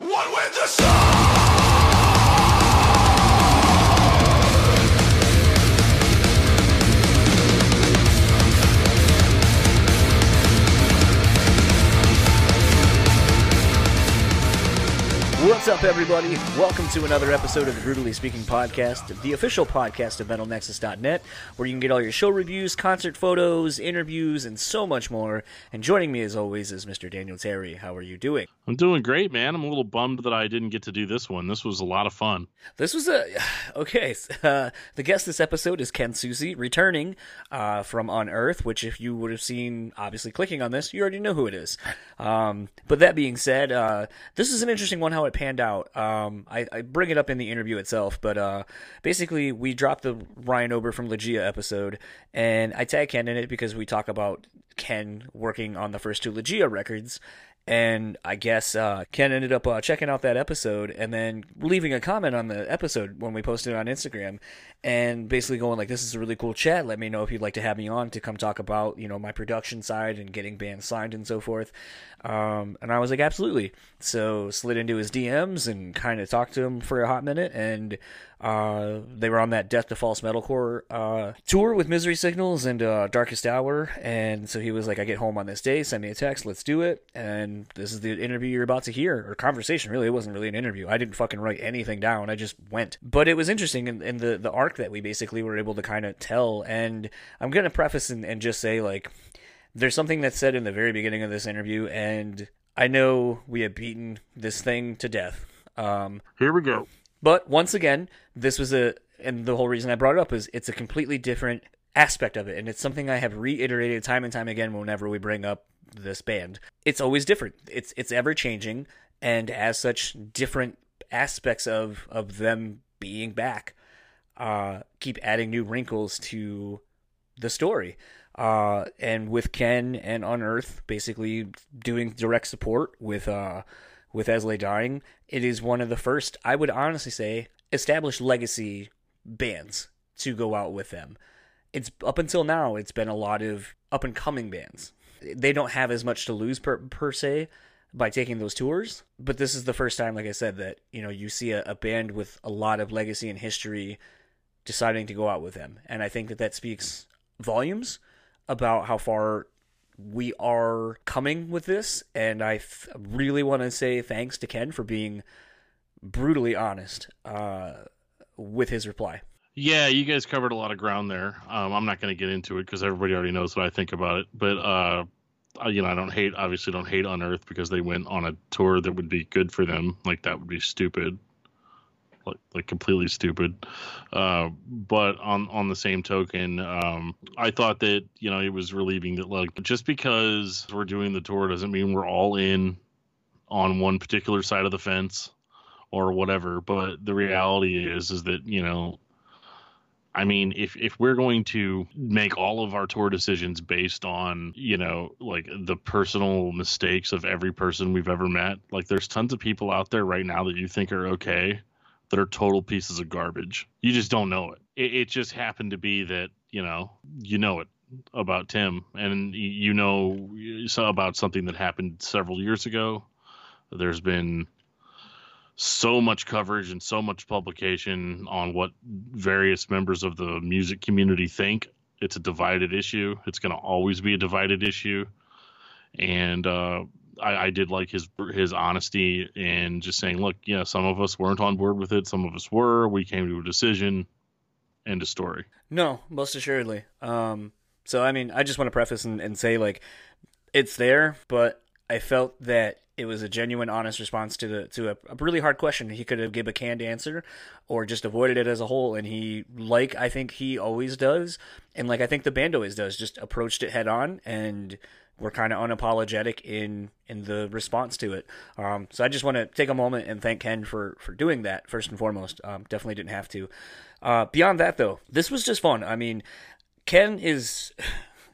One with the sun. What's up, everybody? Welcome to another episode of the Brutally Speaking Podcast, the official podcast of MetalNexus.net, where you can get all your show reviews, concert photos, interviews, and so much more. And joining me, as always, is Mr. Daniel Terry. How are you doing? I'm doing great, man. I'm a little bummed that I didn't get to do this one. This was a lot of fun. This was a okay. Uh, the guest this episode is Ken Susi, returning uh, from Unearth. Which, if you would have seen, obviously clicking on this, you already know who it is. Um, but that being said, uh, this is an interesting one. How it panned out. Um, I, I bring it up in the interview itself, but uh, basically, we dropped the Ryan Ober from Lygeia episode, and I tag Ken in it because we talk about Ken working on the first two Lygeia records. And I guess uh, Ken ended up uh, checking out that episode and then leaving a comment on the episode when we posted it on Instagram, and basically going like, "This is a really cool chat. Let me know if you'd like to have me on to come talk about you know my production side and getting bands signed and so forth." Um, and I was like, "Absolutely." So slid into his DMs and kind of talked to him for a hot minute, and uh, they were on that Death to False Metalcore uh, tour with Misery Signals and uh, Darkest Hour, and so he was like, "I get home on this day. Send me a text. Let's do it." And this is the interview you're about to hear, or conversation. Really, it wasn't really an interview. I didn't fucking write anything down. I just went. But it was interesting in, in the the arc that we basically were able to kind of tell. And I'm gonna preface and, and just say like, there's something that's said in the very beginning of this interview, and I know we have beaten this thing to death. Um, Here we go. But once again, this was a, and the whole reason I brought it up is it's a completely different aspect of it, and it's something I have reiterated time and time again whenever we bring up this band. It's always different. It's it's ever changing, and as such, different aspects of of them being back uh, keep adding new wrinkles to the story. Uh, and with Ken and Unearth basically doing direct support with uh, with As I Lay Dying, it is one of the first, I would honestly say, established legacy bands to go out with them. It's up until now, it's been a lot of up and coming bands. They don't have as much to lose per, per se by taking those tours, but this is the first time, like I said, that you know you see a, a band with a lot of legacy and history deciding to go out with them, and I think that that speaks volumes about how far we are coming with this. And I really want to say thanks to Ken for being brutally honest uh, with his reply. Yeah, you guys covered a lot of ground there. Um, I'm not going to get into it because everybody already knows what I think about it. But uh, you know, I don't hate, obviously, don't hate Unearth because they went on a tour that would be good for them. Like that would be stupid, like like completely stupid. Uh, but on on the same token, um, I thought that you know it was relieving that like just because we're doing the tour doesn't mean we're all in on one particular side of the fence or whatever. But the reality is is that you know I mean, if if we're going to make all of our tour decisions based on, you know, like the personal mistakes of every person we've ever met, like there's tons of people out there right now that you think are okay that are total pieces of garbage. You just don't know it. It, it just happened to be that, you know, you know it about Tim and you know about something that happened several years ago. There's been so much coverage and so much publication on what various members of the music community think. It's a divided issue. It's going to always be a divided issue. And uh, I, I did like his his honesty and just saying, look, yeah, some of us weren't on board with it. Some of us were. We came to a decision. End of story. No, most assuredly. Um, so I mean, I just want to preface and, and say like, it's there, but I felt that it was a genuine, honest response to the to a, a really hard question. He could have give a canned answer, or just avoided it as a whole. And he, like I think he always does, and like I think the band always does, just approached it head on and we're kind of unapologetic in in the response to it. Um, so I just want to take a moment and thank Ken for for doing that first and foremost. Um, definitely didn't have to. Uh, beyond that, though, this was just fun. I mean, Ken is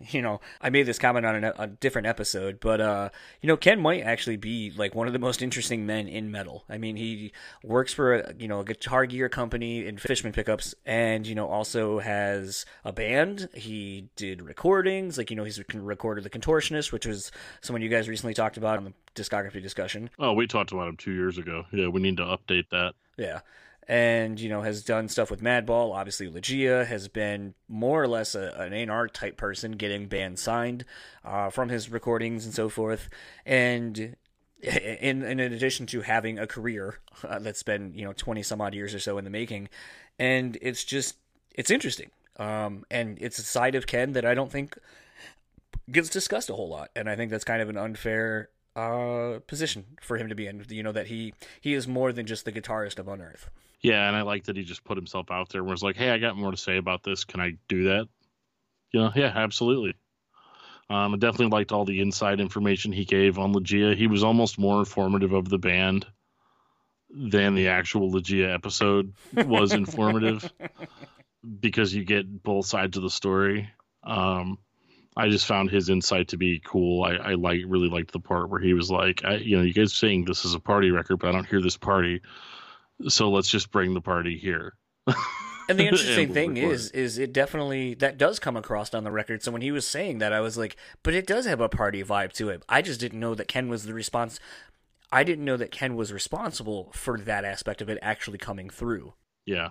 you know, I made this comment on a, a different episode, but uh, you know, Ken might actually be like one of the most interesting men in metal. I mean, he works for a you know a guitar gear company in Fishman pickups, and you know also has a band. He did recordings, like you know, he's recorded the Contortionist, which was someone you guys recently talked about on the discography discussion. Oh, we talked about him two years ago. Yeah, we need to update that. Yeah and you know has done stuff with Madball. Obviously, Lygeia has been more or less a, an A&R type person, getting bands signed uh, from his recordings and so forth. And in in addition to having a career uh, that's been you know twenty some odd years or so in the making, and it's just it's interesting. Um, and it's a side of Ken that I don't think gets discussed a whole lot, and I think that's kind of an unfair uh, position for him to be in. You know that he he is more than just the guitarist of Unearth. Yeah, and I like that he just put himself out there and was like, "Hey, I got more to say about this. Can I do that?" You know, yeah, absolutely. Um, I definitely liked all the inside information he gave on Lygeia. He was almost more informative of the band than the actual Lygeia episode was informative because you get both sides of the story. Um, I just found his insight to be cool. I, I like really liked the part where he was like, I, you know, you guys saying this is a party record, but I don't hear this party so let's just bring the party here. And the interesting and thing is, is it definitely that does come across on the record. So when he was saying that, I was like, but it does have a party vibe to it. I just didn't know that Ken was the response. I didn't know that Ken was responsible for that aspect of it actually coming through. Yeah.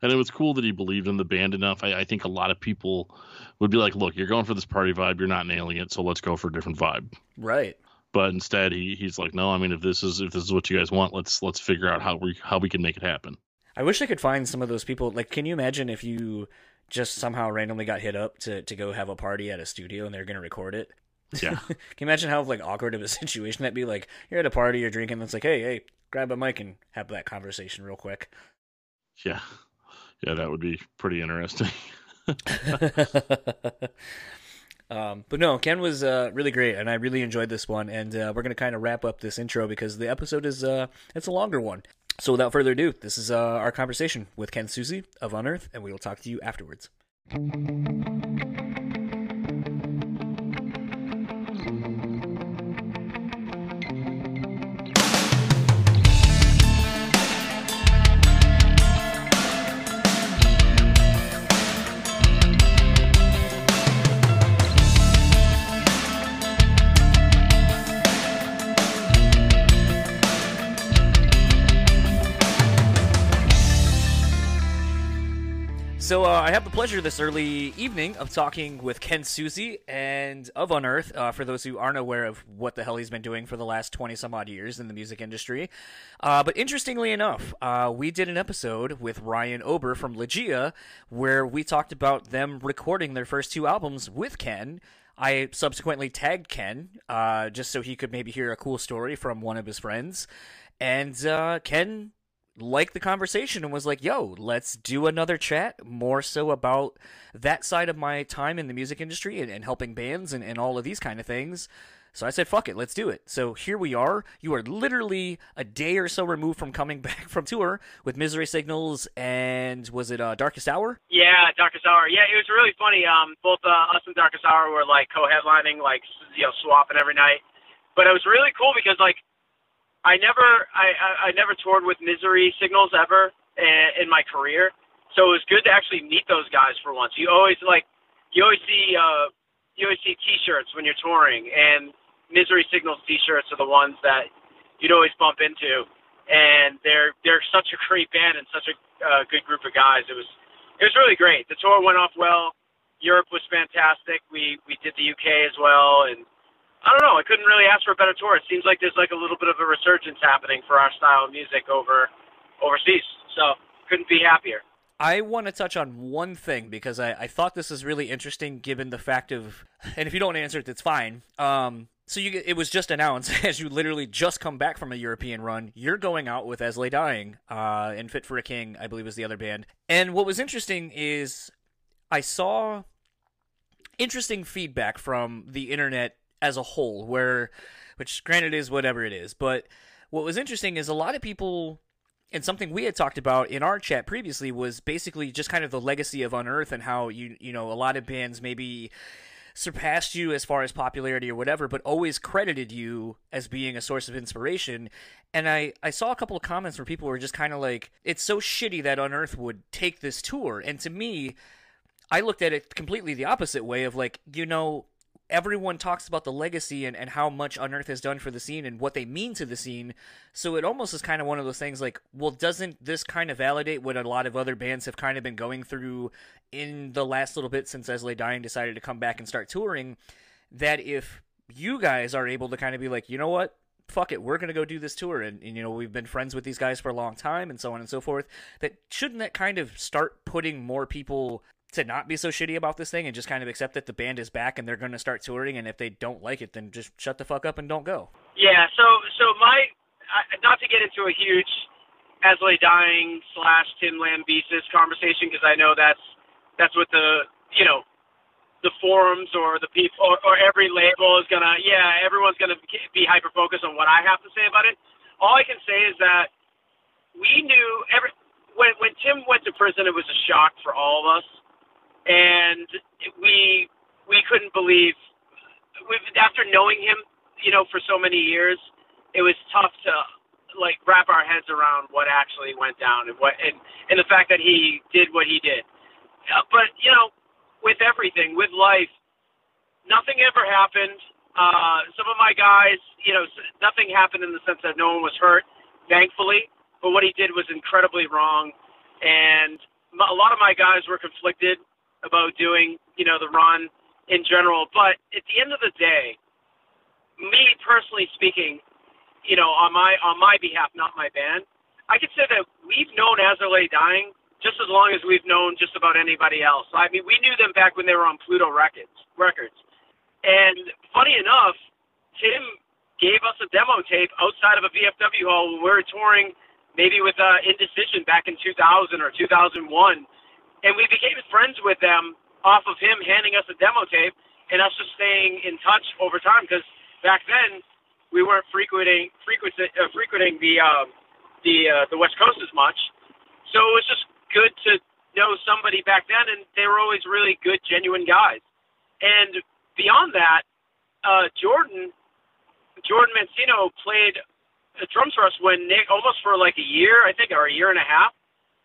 And it was cool that he believed in the band enough. I, I think a lot of people would be like, look, you're going for this party vibe. You're not nailing it. So let's go for a different vibe. Right but instead he he's like no i mean if this is if this is what you guys want let's let's figure out how we how we can make it happen. I wish i could find some of those people. Like can you imagine if you just somehow randomly got hit up to to go have a party at a studio and they're going to record it? Yeah. Can you imagine how like awkward of a situation that'd be? Like you're at a party you're drinking and it's like hey hey grab a mic and have that conversation real quick. Yeah. Yeah that would be pretty interesting Um, but no, Ken was uh, really great, and I really enjoyed this one. And uh, we're gonna kind of wrap up this intro because the episode is uh, it's a longer one. So without further ado, this is uh, our conversation with Ken Susi of Unearth, and we will talk to you afterwards. So uh, I have the pleasure this early evening of talking with Ken Susi and of Unearth. Uh, for those who aren't aware of what the hell he's been doing for the last twenty some odd years in the music industry, uh, but interestingly enough, uh, we did an episode with Ryan Ober from Lygeia where we talked about them recording their first two albums with Ken. I subsequently tagged Ken uh, just so he could maybe hear a cool story from one of his friends, and uh, Ken liked the conversation and was like, yo, let's do another chat more so about that side of my time in the music industry and, and helping bands and, and all of these kind of things. So I said, fuck it, let's do it. So here we are. You are literally a day or so removed from coming back from tour with Misery Signals and was it uh, Darkest Hour? Yeah, Darkest Hour. Yeah, it was really funny. Um, both uh, us and Darkest Hour were like co-headlining, like you know, swapping every night. But it was really cool because like I never I, I I never toured with Misery Signals ever in, in my career, so it was good to actually meet those guys for once. You always like you always see uh, you always see T-shirts when you're touring, and Misery Signals T-shirts are the ones that you'd always bump into, and they're they're such a great band and such a uh, good group of guys. It was it was really great. The tour went off well. Europe was fantastic. We we did the UK as well, and I don't know. I couldn't really ask for a better tour. It seems like there's like a little bit of a resurgence happening for our style of music over overseas. So couldn't be happier. I want to touch on one thing because I, I thought this was really interesting given the fact of, and if you don't answer it, that's fine. Um, so you, it was just announced as you literally just come back from a European run, you're going out with As Lay Dying, uh, and Fit for a King, I believe was the other band. And what was interesting is I saw interesting feedback from the internet as a whole, where, which granted is whatever it is, but what was interesting is a lot of people and something we had talked about in our chat previously was basically just kind of the legacy of Unearth and how you you know a lot of bands maybe surpassed you as far as popularity or whatever, but always credited you as being a source of inspiration. And I, I saw a couple of comments where people were just kind of like, it's so shitty that Unearth would take this tour. And to me, I looked at it completely the opposite way of like, you know, everyone talks about the legacy and, and how much Unearth has done for the scene and what they mean to the scene. So it almost is kind of one of those things like, well, doesn't this kind of validate what a lot of other bands have kind of been going through in the last little bit since As Dying decided to come back and start touring? That if you guys are able to kind of be like, you know what? Fuck it, we're gonna go do this tour, and, and you know we've been friends with these guys for a long time, and so on and so forth. That shouldn't that kind of start putting more people to not be so shitty about this thing and just kind of accept that the band is back and they're going to start touring and if they don't like it then just shut the fuck up and don't go Yeah. So so my not to get into a huge Lay Dying slash Tim Lambesis conversation because I know that's that's what the you know the forums or the people or, or every label is gonna yeah everyone's gonna be hyper focused on what I have to say about it. All I can say is that we knew every when when Tim went to prison it was a shock for all of us and we we couldn't believe we after knowing him you know for so many years it was tough to like wrap our heads around what actually went down and what and and the fact that he did what he did. Uh, but you know with everything with life nothing ever happened. Uh some of my guys you know nothing happened in the sense that no one was hurt thankfully but what he did was incredibly wrong. And a lot of my guys were conflicted about doing, you know, the run in general. But at the end of the day, me personally speaking, you know, on my on my behalf, not my band, I could say that we've known Lay Dying just as long as we've known just about anybody else. I mean, we knew them back when they were on Pluto Records. Records, and funny enough, Tim gave us a demo tape outside of a VFW hall when we were touring, maybe with uh, Indecision back in 2000 or 2001 and we became friends with them off of him handing us a demo tape and us just staying in touch over time because back then we weren't frequenting frequent, uh, frequenting the uh, the uh, the West Coast as much, so it was just good to know somebody back then, and they were always really good, genuine guys. And beyond that, uh, Jordan Jordan Mancino played drums for us when Nick almost for like a year, I think, or a year and a half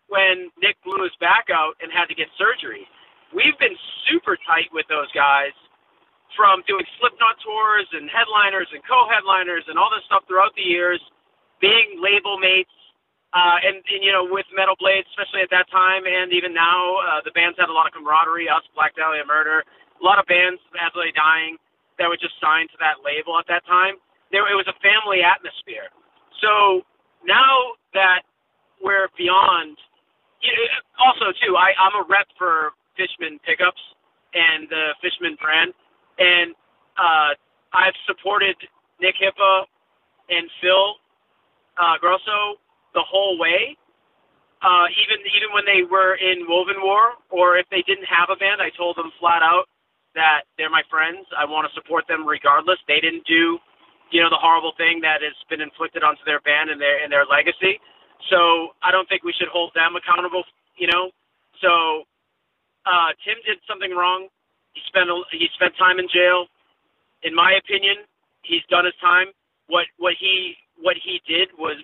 when Nick blew his back out and had to get surgery. We've been super tight with those guys from doing Slipknot tours and headliners and co-headliners and all this stuff throughout the years, being label mates, uh, and, and you know with Metal Blade, especially at that time, and even now, uh, the bands had a lot of camaraderie. Us, Black Dahlia Murder, a lot of bands, Lay Dying, that were just signed to that label at that time. There, it was a family atmosphere. So now that we're beyond you know, also too, I, I'm a rep for Fishman pickups and the Fishman brand, and uh, I've supported Nick Hipa and Phil uh, Sgrosso the whole way. Uh, even even when they were in Woven War, or if they didn't have a band, I told them flat out that they're my friends. I want to support them regardless. They didn't do, you know, the horrible thing that has been inflicted onto their band and their and their legacy. So I don't think we should hold them accountable, you know. So uh, Tim did something wrong. He spent he spent time in jail. In my opinion, he's done his time. What what he what he did was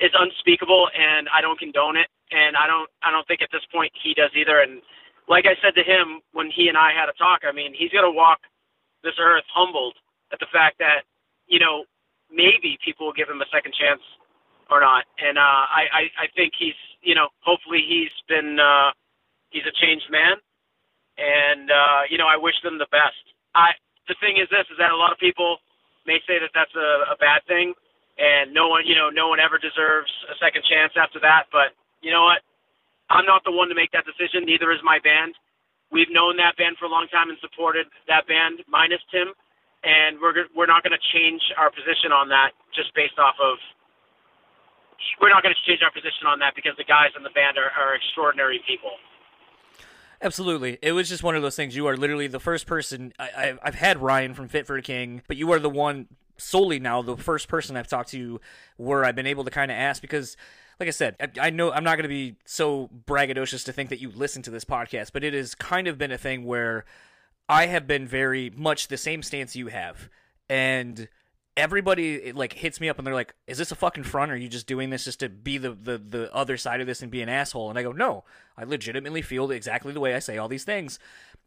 is unspeakable, and I don't condone it. And I don't I don't think at this point he does either. And like I said to him when he and I had a talk, I mean he's gonna walk this earth humbled at the fact that you know maybe people will give him a second chance or not. And uh, I, I I think he's you know hopefully he's been uh, he's a changed man, and uh, you know I wish them the best. I the thing is this is that a lot of people may say that that's a, a bad thing, and no one you know no one ever deserves a second chance after that. But you know what? I'm not the one to make that decision. Neither is my band. We've known that band for a long time and supported that band, minus Tim, and we're we're not going to change our position on that just based off of we're not going to change our position on that because the guys in the band are, are extraordinary people. Absolutely. It was just one of those things. You are literally the first person. I, I've had Ryan from Fit for a King, but you are the one solely now, the first person I've talked to where I've been able to kind of ask because, like I said, I, I know I'm not going to be so braggadocious to think that you listen to this podcast, but it has kind of been a thing where I have been very much the same stance you have, and everybody like hits me up and they're like, "Is this a fucking front? Are you just doing this just to be the, the the other side of this and be an asshole?" And I go, "No, I legitimately feel exactly the way I say all these things."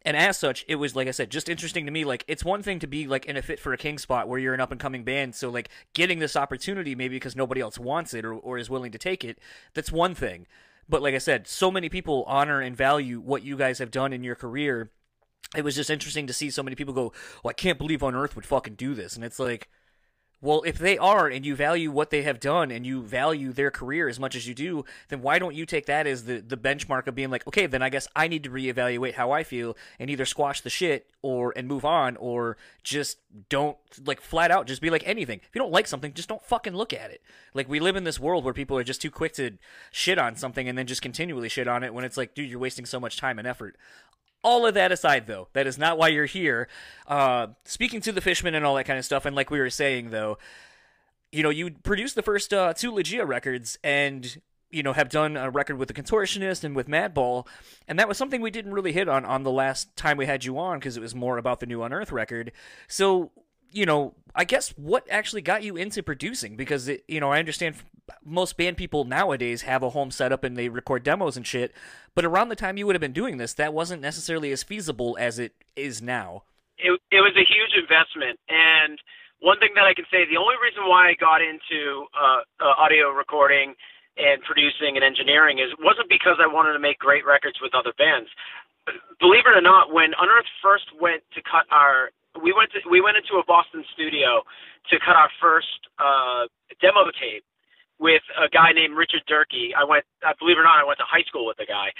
And as such, it was like I said, just interesting to me. Like it's one thing to be like in a fit for a king spot where you're an up and coming band, so like getting this opportunity maybe because nobody else wants it or, or is willing to take it. That's one thing. But like I said, so many people honor and value what you guys have done in your career. It was just interesting to see so many people go, "Well, I can't believe Unearth would fucking do this," and it's like well, if they are and you value what they have done and you value their career as much as you do, then why don't you take that as the, the benchmark of being like, okay, then I guess I need to reevaluate how I feel and either squash the shit or and move on or just don't like flat out just be like anything. If you don't like something, just don't fucking look at it. Like we live in this world where people are just too quick to shit on something and then just continually shit on it when it's like, dude, you're wasting so much time and effort. All of that aside, though, that is not why you're here. Uh, speaking to the Fishman and all that kind of stuff, and like we were saying, though, you know, you produced the first uh, two Lygeia records, and you know have done a record with the Contortionist and with Madball, and that was something we didn't really hit on on the last time we had you on because it was more about the new Unearth record. So you know, I guess what actually got you into producing? Because it, you know, I understand most band people nowadays have a home setup and they record demos and shit. But around the time you would have been doing this, that wasn't necessarily as feasible as it is now. It, it was a huge investment, and one thing that I can say, the only reason why I got into uh, uh, audio recording and producing and engineering is wasn't because I wanted to make great records with other bands. Believe it or not, when Unearth first went to cut our we went to we went into a Boston studio to cut our first uh, demo tape with a guy named Richard Durkee. I went, I believe it or not, I went to high school with the guy.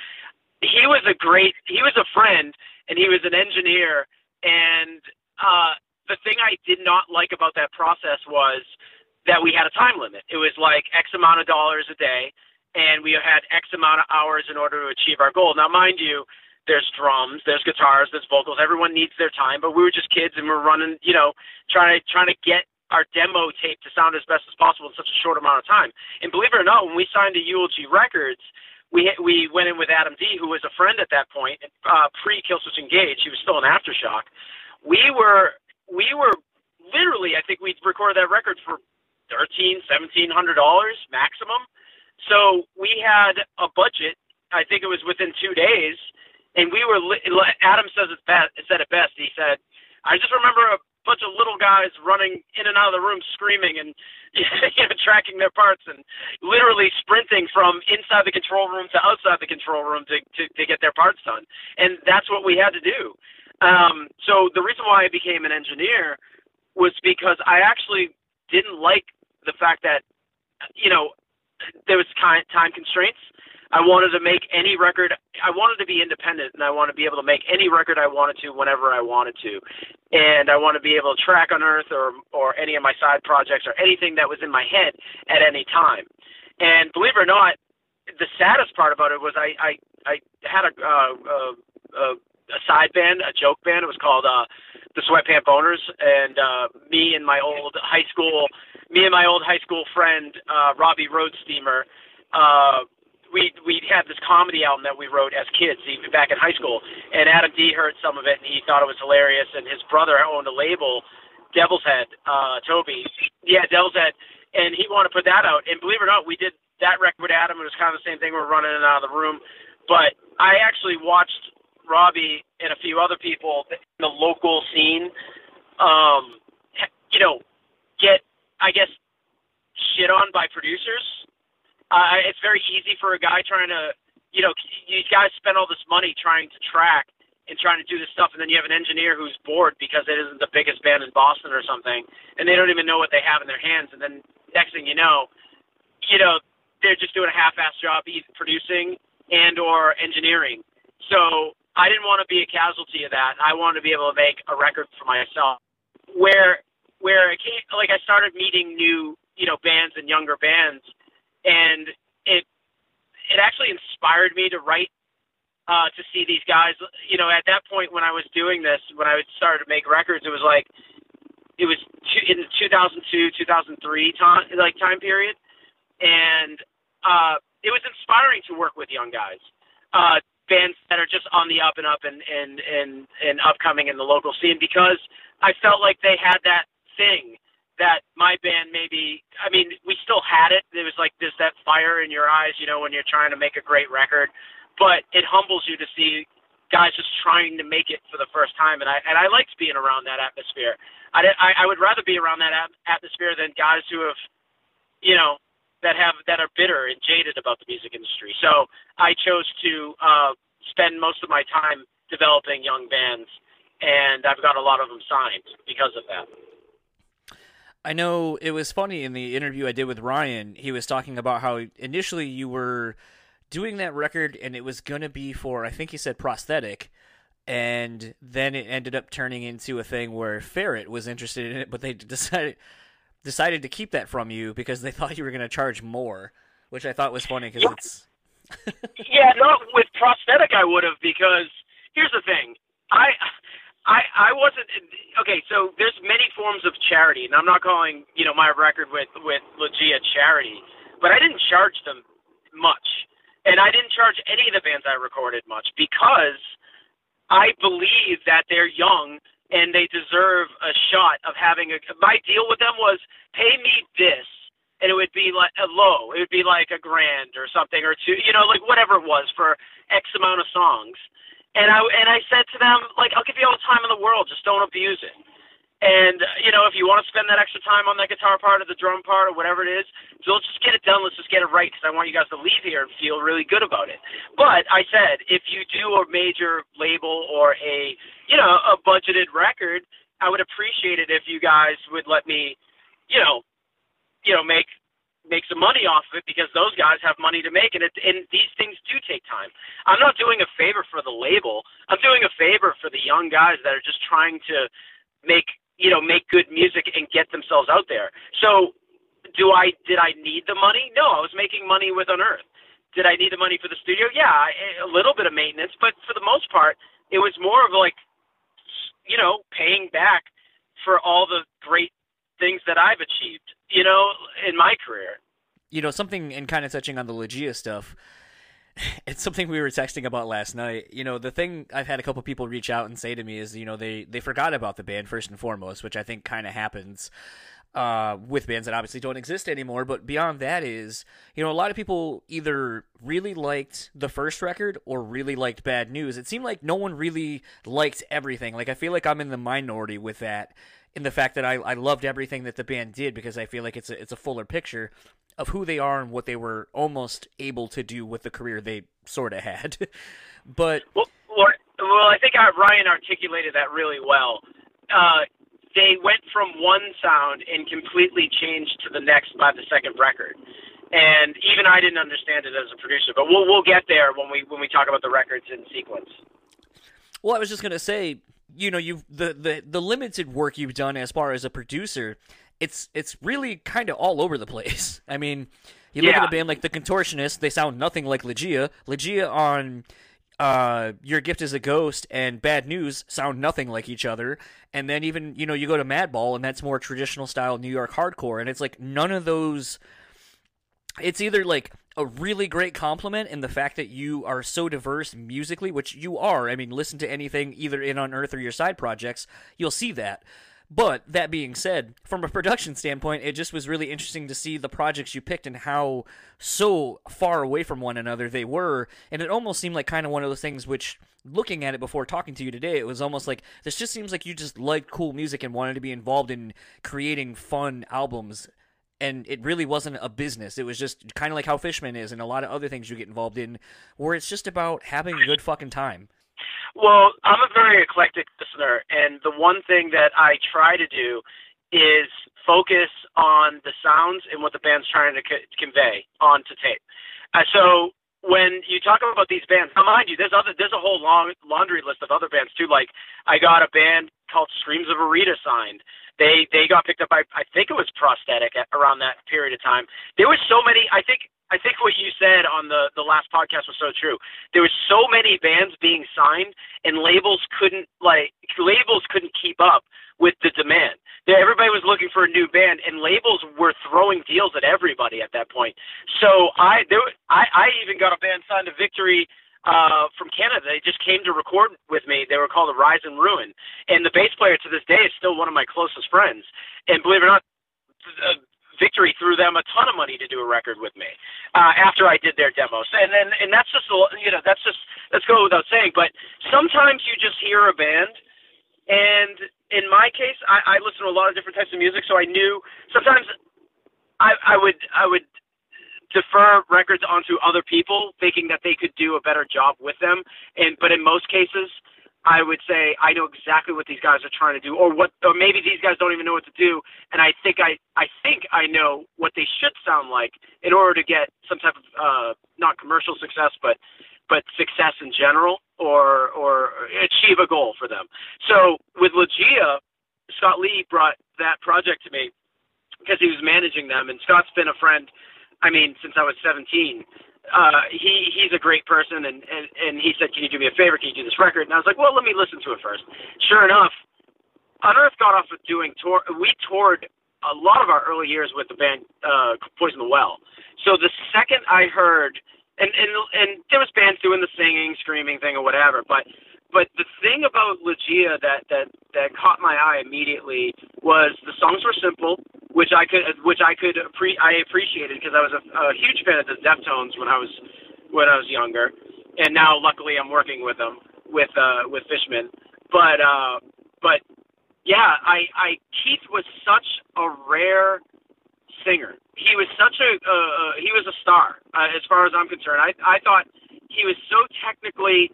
He was a great, he was a friend, and he was an engineer. And uh, the thing I did not like about that process was that we had a time limit. It was like X amount of dollars a day, and we had X amount of hours in order to achieve our goal. Now, mind you, there's drums, there's guitars, there's vocals. Everyone needs their time, but we were just kids and we we're running, you know, trying to trying to get our demo tape to sound as best as possible in such a short amount of time. And believe it or not, when we signed to Eulogy Records, we we went in with Adam D, who was a friend at that point, uh, pre Killswitch Engage. He was still in Aftershock. We were we were literally, I think we recorded that record for thirteen, seventeen hundred dollars maximum. So we had a budget. I think it was within two days and we were. Adam says it best. Said it best. He said, "I just remember a bunch of little guys running in and out of the room, screaming and you know, tracking their parts, and literally sprinting from inside the control room to outside the control room to to, to get their parts done. And that's what we had to do. Um, so the reason why I became an engineer was because I actually didn't like the fact that you know there was time time constraints I wanted to make any record. I wanted to be independent, and I want to be able to make any record I wanted to whenever I wanted to, and I want to be able to track Unearth or or any of my side projects or anything that was in my head at any time. And believe it or not, the saddest part about it was I I I had a uh, a side band, a joke band. It was called uh, the Sweatpant Boners, and uh, me and my old high school, me and my old high school friend uh, Robbie Roadsteamer. Uh, we we had this comedy album that we wrote as kids, even back in high school. And Adam D heard some of it and he thought it was hilarious. And his brother owned a label, Devil's Head, uh, Toby. Yeah, Devil's Head, and he wanted to put that out. And believe it or not, we did that record with Adam. It was kind of the same thing. We are running out of the room, but I actually watched Robbie and a few other people in the local scene, um, you know, get I guess shit on by producers uh, it's very easy for a guy trying to, you know, these guys spend all this money trying to track and trying to do this stuff, and then you have an engineer who's bored because it isn't the biggest band in Boston or something, and they don't even know what they have in their hands, and then next thing you know, you know, they're just doing a half-ass job either producing and or engineering. So I didn't want to be a casualty of that. I wanted to be able to make a record for myself where where it came like I started meeting new you know bands and younger bands and it it actually inspired me to write uh, to see these guys. You know, at that point when I was doing this, when I started to make records, it was like it was two, in the 2002 2003 time like time period, and uh, it was inspiring to work with young guys. Uh, bands that are just on the up and up and and and and upcoming in the local scene because I felt like they had that thing that my band maybe I mean we still had it. There was like this that fire in your eyes you know when you're trying to make a great record. But it humbles you to see guys just trying to make it for the first time. And I and I liked being around that atmosphere. I I, I would rather be around that atmosphere than guys who have you know that have that are bitter and jaded about the music industry. So I chose to uh spend most of my time developing young bands and I've got a lot of them signed because of that. I know it was funny in the interview I did with Ryan. He was talking about how initially you were doing that record and it was going to be for, I think he said prosthetic. And then it ended up turning into a thing where Ferret was interested in it, but they decided decided to keep that from you because they thought you were going to charge more, which I thought was funny because it's. yeah, no, with prosthetic I would have because here's the thing, I I I wasn't okay. So there's many forms of charity, and I'm not calling you know my record with with Lygeia charity, but I didn't charge them much, and I didn't charge any of the bands I recorded much because I believe that they're young and they deserve a shot of having a. My deal with them was pay me this, and it would be like a low. It would be like a grand or something or two, you know, like whatever it was for X amount of songs and I and I said to them, like, I'll give you all the time in the world, just don't abuse it. And you know, if you want to spend that extra time on that guitar part or the drum part or whatever it is, so let's just get it done. Let's just get it right because I want you guys to leave here and feel really good about it. But I said, if you do a major label or a you know a budgeted record, I would appreciate it if you guys would let me, you know, you know, make make some money off of it because those guys have money to make, and it, and these things do take time. I'm not doing a favor for the label. I'm doing a favor for the young guys that are just trying to make you know make good music and get themselves out there. So, do I did I need the money? No, I was making money with Unearth. Did I need the money for the studio? Yeah, a little bit of maintenance, but for the most part, it was more of like you know paying back for all the great things that I've achieved, you know, in my career. You know, something and kind of touching on the Lygeia stuff. It's something we were texting about last night. You know, the thing I've had a couple people reach out and say to me is, you know, they they forgot about the band first and foremost, which I think kind of happens uh, with bands that obviously don't exist anymore. But beyond that is, you know, a lot of people either really liked the first record or really liked Bad News. It seemed like no one really liked everything. Like I feel like I'm in the minority with that in the fact that I, I loved everything that the band did because I feel like it's a, it's a fuller picture of who they are and what they were almost able to do with the career they sort of had. but well, well, I think Ryan articulated that really well. Uh, they went from one sound and completely changed to the next by the second record. And even I didn't understand it as a producer, but we'll we'll get there when we when we talk about the records in sequence. Well, I was just gonna say, you know, you've the, the the limited work you've done as far as a producer, it's it's really kind of all over the place. I mean, you look yeah. at a band like the Contortionists; they sound nothing like Lygeia. Lygeia on uh, Your Gift is a Ghost and Bad News sound nothing like each other. And then even you know you go to Madball and that's more traditional style New York hardcore, and it's like none of those. It's either like a really great compliment in the fact that you are so diverse musically, which you are. I mean, listen to anything either in Unearth or your side projects, you'll see that. But that being said, from a production standpoint, it just was really interesting to see the projects you picked and how so far away from one another they were. And it almost seemed like kind of one of those things which, looking at it before talking to you today, it was almost like this just seems like you just liked cool music and wanted to be involved in creating fun albums and it really wasn't a business. It was just kind of like how Fishman is, and a lot of other things you get involved in, where it's just about having a good fucking time. Well, I'm a very eclectic listener, and the one thing that I try to do is focus on the sounds and what the band's trying to co- convey onto tape. Uh, so when you talk about these bands, now mind you, there's other, there's a whole long laundry list of other bands too. Like I got a band called Screams of Arita signed. They they got picked up by I think it was Prosthetic at, around that period of time. There was so many. I think I think what you said on the the last podcast was so true. There was so many bands being signed, and labels couldn't like labels couldn't keep up with the demand. Everybody was looking for a new band, and labels were throwing deals at everybody at that point. So I there I, I even got a band signed to Victory uh, from Canada. They just came to record with me. They were called the Rise and Ruin, and the bass player to this day is still one of my closest friends. And believe it or not, uh, Victory threw them a ton of money to do a record with me uh, after I did their demos, and then and that's just you know that's just let's go without saying. But sometimes you just hear a band, and in my case, I, I listen to a lot of different types of music, so I knew sometimes I, I would I would defer records onto other people, thinking that they could do a better job with them. And but in most cases, I would say I know exactly what these guys are trying to do, or what, or maybe these guys don't even know what to do, and I think I I think I know what they should sound like in order to get some type of uh, not commercial success, but but success in general, or or achieve a goal for them. So with Lygeia, Scott Lee brought that project to me because he was managing them, and Scott's been a friend I mean, since I was 17. Uh, he he's a great person, and, and and he said, "Can you do me a favor? Can you do this record?" And I was like, "Well, let me listen to it first. Sure enough, Unearth got off of doing tour. We toured a lot of our early years with the band uh, Poison the Well. So the second I heard, and and and there was bands doing the singing, screaming thing or whatever, but but the thing about Lygeia that that that caught my eye immediately was the songs were simple, which I could which I could appre- I appreciated because I was a, a huge fan of the Deftones when I was when I was younger, and now luckily I'm working with them with uh with Fishman, but uh but yeah, I I Keith was such a rare singer. He was such a uh, he was a star uh, as far as I'm concerned. I I thought he was so technically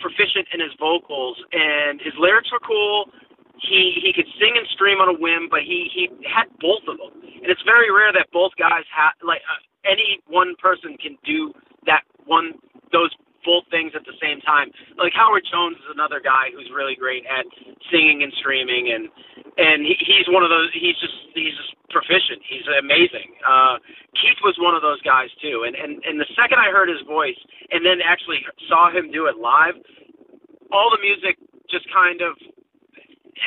proficient in his vocals, and his lyrics were cool. He he could sing and scream on a whim, but he he had both of them, and it's very rare that both guys have like uh, any one person can do that one those both things at the same time. Like Howard Jones is another guy who's really great at singing and screaming, and and he, he's one of those. He's just he's just proficient. He's amazing. Uh, Keith was one of those guys too, and and and the second I heard his voice, and then actually saw him do it live, all the music just kind of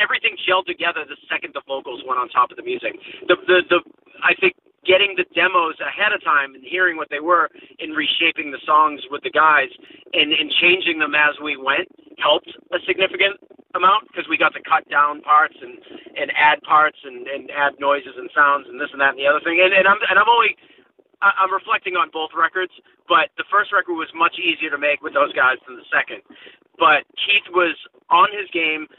everything gelled together the second the vocals went on top of the music. The the the I think getting the demos ahead of time and hearing what they were and reshaping the songs with the guys and, and changing them as we went helped a significant amount because we got to cut down parts and and add parts and and add noises and sounds and this and that and the other thing and and I'm and I'm only I'm reflecting on both records, but the first record was much easier to make with those guys than the second. But Keith was on his game.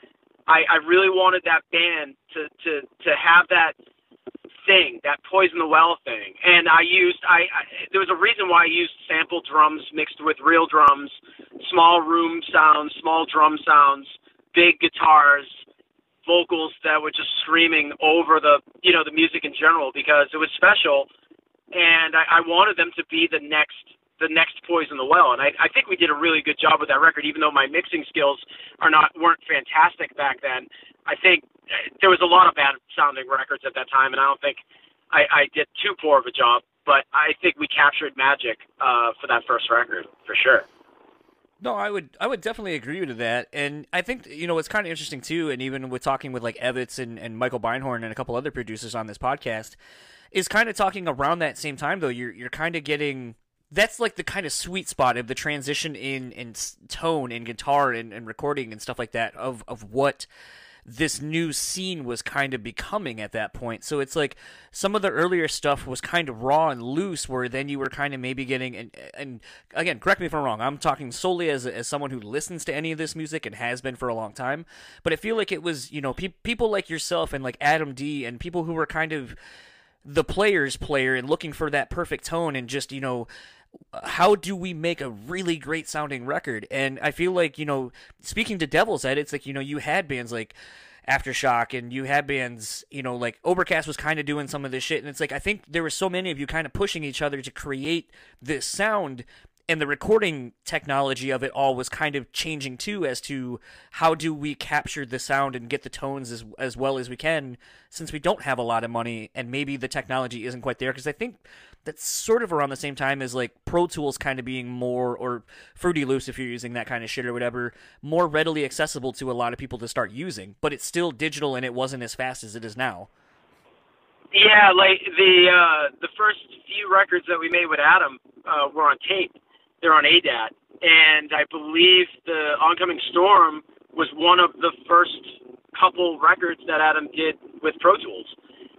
I, I really wanted that band to to to have that thing, that poison the well thing. And I used I, I there was a reason why I used sample drums mixed with real drums, small room sounds, small drum sounds, big guitars, vocals that were just screaming over the you know the music in general because it was special, and I, I wanted them to be the next the next poison the well and I, I think we did a really good job with that record even though my mixing skills are not weren't fantastic back then I think there was a lot of bad sounding records at that time, and I don't think I, I did too poor of a job. But I think we captured magic uh, for that first record for sure. No, I would I would definitely agree to that, and I think you know it's kind of interesting too. And even with talking with like Evans and, and Michael Beinhorn and a couple other producers on this podcast, is kind of talking around that same time though. You're you're kind of getting that's like the kind of sweet spot of the transition in in tone and guitar and, and recording and stuff like that of of what this new scene was kind of becoming at that point. So it's like some of the earlier stuff was kind of raw and loose, where then you were kind of maybe getting and and again, correct me if I'm wrong. I'm talking solely as as someone who listens to any of this music and has been for a long time. But I feel like it was you know pe- people like yourself and like Adam D and people who were kind of the player's player and looking for that perfect tone and just you know how do we make a really great sounding record? And I feel like, you know, speaking to Devil's Head, it's like, you know, you had bands like Aftershock and you had bands, you know, like Overcast was kind of doing some of this shit. And it's like, I think there were so many of you kind of pushing each other to create this sound and the recording technology of it all was kind of changing too as to how do we capture the sound and get the tones as as well as we can since we don't have a lot of money and maybe the technology isn't quite there because I think that's sort of around the same time as like Pro Tools kind of being more or Fruity Loops if you're using that kind of shit or whatever more readily accessible to a lot of people to start using but it's still digital and it wasn't as fast as it is now. Yeah, like the uh the first few records that we made with Adam uh were on tape they're on ADAT, and I believe the Oncoming Storm was one of the first couple records that Adam did with Pro Tools.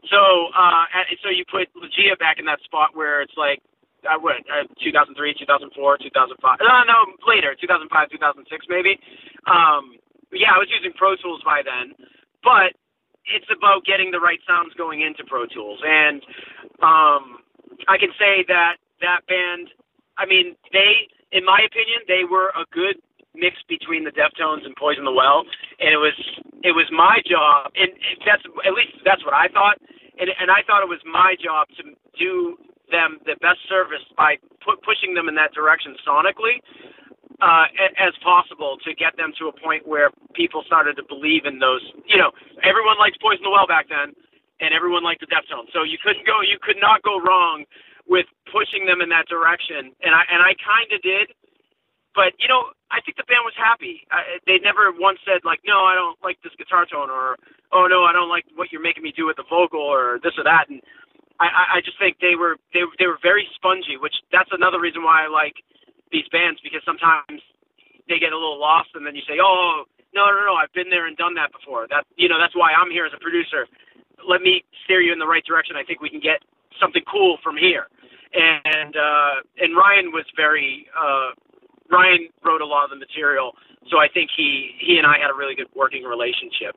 So, uh, so you put Lygeia back in that spot where it's like, I went uh, 2003, 2004, 2005. No, no, later, 2005, 2006, maybe. Um, yeah, I was using Pro Tools by then, but it's about getting the right sounds going into Pro Tools, and um, I can say that that band. I mean, they, in my opinion, they were a good mix between the Deftones and Poison the Well, and it was it was my job, and that's at least that's what I thought, and and I thought it was my job to do them the best service by pu- pushing them in that direction sonically uh, as possible to get them to a point where people started to believe in those. You know, everyone liked Poison the Well back then, and everyone liked the Deftones. So you couldn't go, you could not go wrong with pushing them in that direction. And I and I kind of did, but you know, I think the band was happy. I, they never once said like, no, I don't like this guitar tone, or oh no, I don't like what you're making me do with the vocal, or this or that. And I, I just think they were they they were very spongy, which that's another reason why I like these bands because sometimes they get a little lost, and then you say, oh no no no, I've been there and done that before. That you know that's why I'm here as a producer. Let me steer you in the right direction. I think we can get something cool from here. And uh, and Ryan was very uh, Ryan wrote a lot of the material, so I think he he and I had a really good working relationship.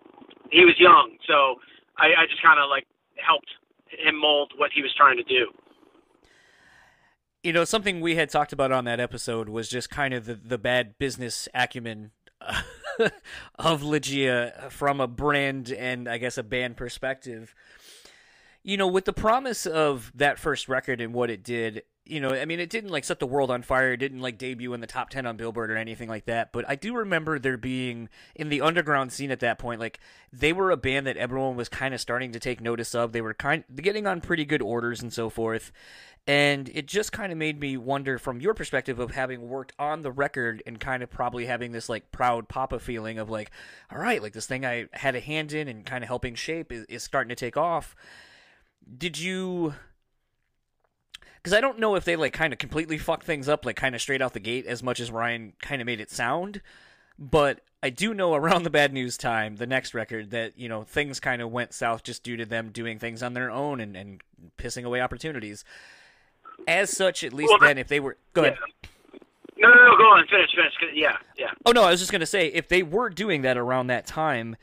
He was young, so I, I just kind of like helped him mold what he was trying to do. You know, something we had talked about on that episode was just kind of the, the bad business acumen of Lygeia from a brand and I guess a band perspective. You know, with the promise of that first record and what it did, you know, I mean, it didn't like set the world on fire. It didn't like debut in the top 10 on Billboard or anything like that. But I do remember there being in the underground scene at that point, like they were a band that everyone was kind of starting to take notice of. They were kind getting on pretty good orders and so forth. And it just kind of made me wonder from your perspective of having worked on the record and kind of probably having this like proud papa feeling of like, all right, like this thing I had a hand in and kind of helping shape is, is starting to take off. Did you because I don't know if they like kind of completely fucked things up, like kind of straight out the gate, as much as Ryan kind of made it sound. But I do know around the bad news time, the next record, that you know things kind of went south just due to them doing things on their own and, and pissing away opportunities. As such, at least well, then, if they were go yeah. ahead. No, no, no, go on, finish, finish. Yeah, yeah. Oh no, I was just gonna say, if they were doing that around that time,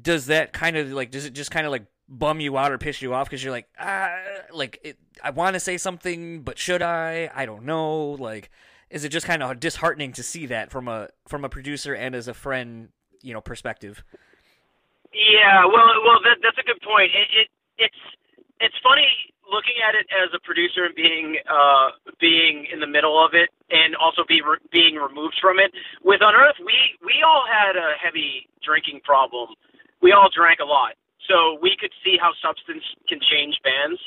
does that kind of like does it just kind of like bum you out or piss you off because you're like ah like it, I want to say something but should I? I don't know. Like is it just kind of disheartening to see that from a from a producer and as a friend you know perspective? Yeah well well that, that's a good point. It, it it's it's funny looking at it as a producer and being uh being in the middle of it and also be re- being removed from it. With unearth we we all had a heavy drinking problem. We all drank a lot so we could see how substance can change bands.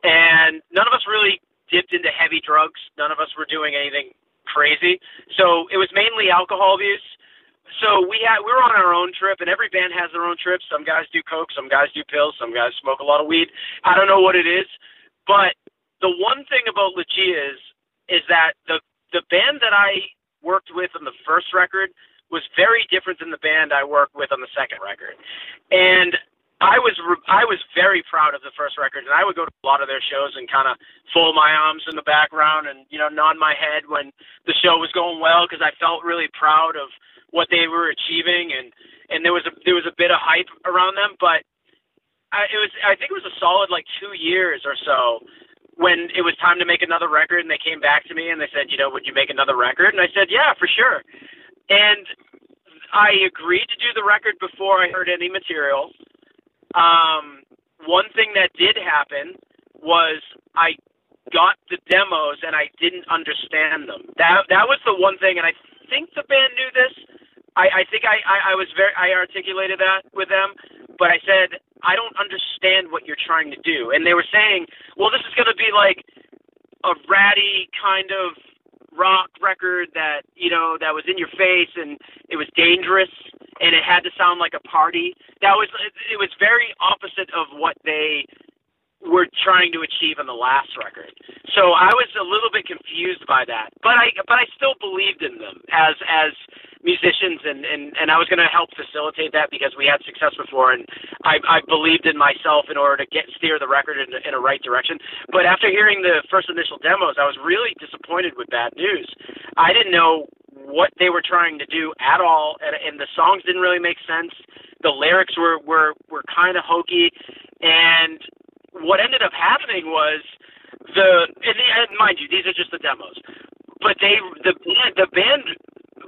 And none of us really dipped into heavy drugs. None of us were doing anything crazy. So it was mainly alcohol abuse. So we had we were on our own trip, and every band has their own trip. Some guys do coke, some guys do pills, some guys smoke a lot of weed. I don't know what it is, but the one thing about Lygeia is is that the the band that I worked with on the first record was very different than the band I worked with on the second record, and I was I was very proud of the first record, and I would go to a lot of their shows and kind of fold my arms in the background and you know nod my head when the show was going well because I felt really proud of what they were achieving and and there was a there was a bit of hype around them, but I, it was I think it was a solid like two years or so when it was time to make another record, and they came back to me and they said, you know, would you make another record? And I said, yeah, for sure, and I agreed to do the record before I heard any material um, one thing that did happen was I got the demos and I didn't understand them. That that was the one thing, and I think the band knew this. I, I think I, I, I was very I articulated that with them, but I said I don't understand what you're trying to do, and they were saying, well, this is going to be like a ratty kind of rock record that you know that was in your face and it was dangerous and it had to sound like a party. That was it was very opposite of what they were trying to achieve on the last record. So I was a little bit confused by that, but I but I still believed in them as as musicians, and and and I was going to help facilitate that because we had success before, and I I believed in myself in order to get steer the record in in a right direction. But after hearing the first initial demos, I was really disappointed with Bad News. I didn't know what they were trying to do at all, and, and the songs didn't really make sense. The lyrics were were were kind of hokey, and what ended up happening was the and, and mind you, these are just the demos, but they the the band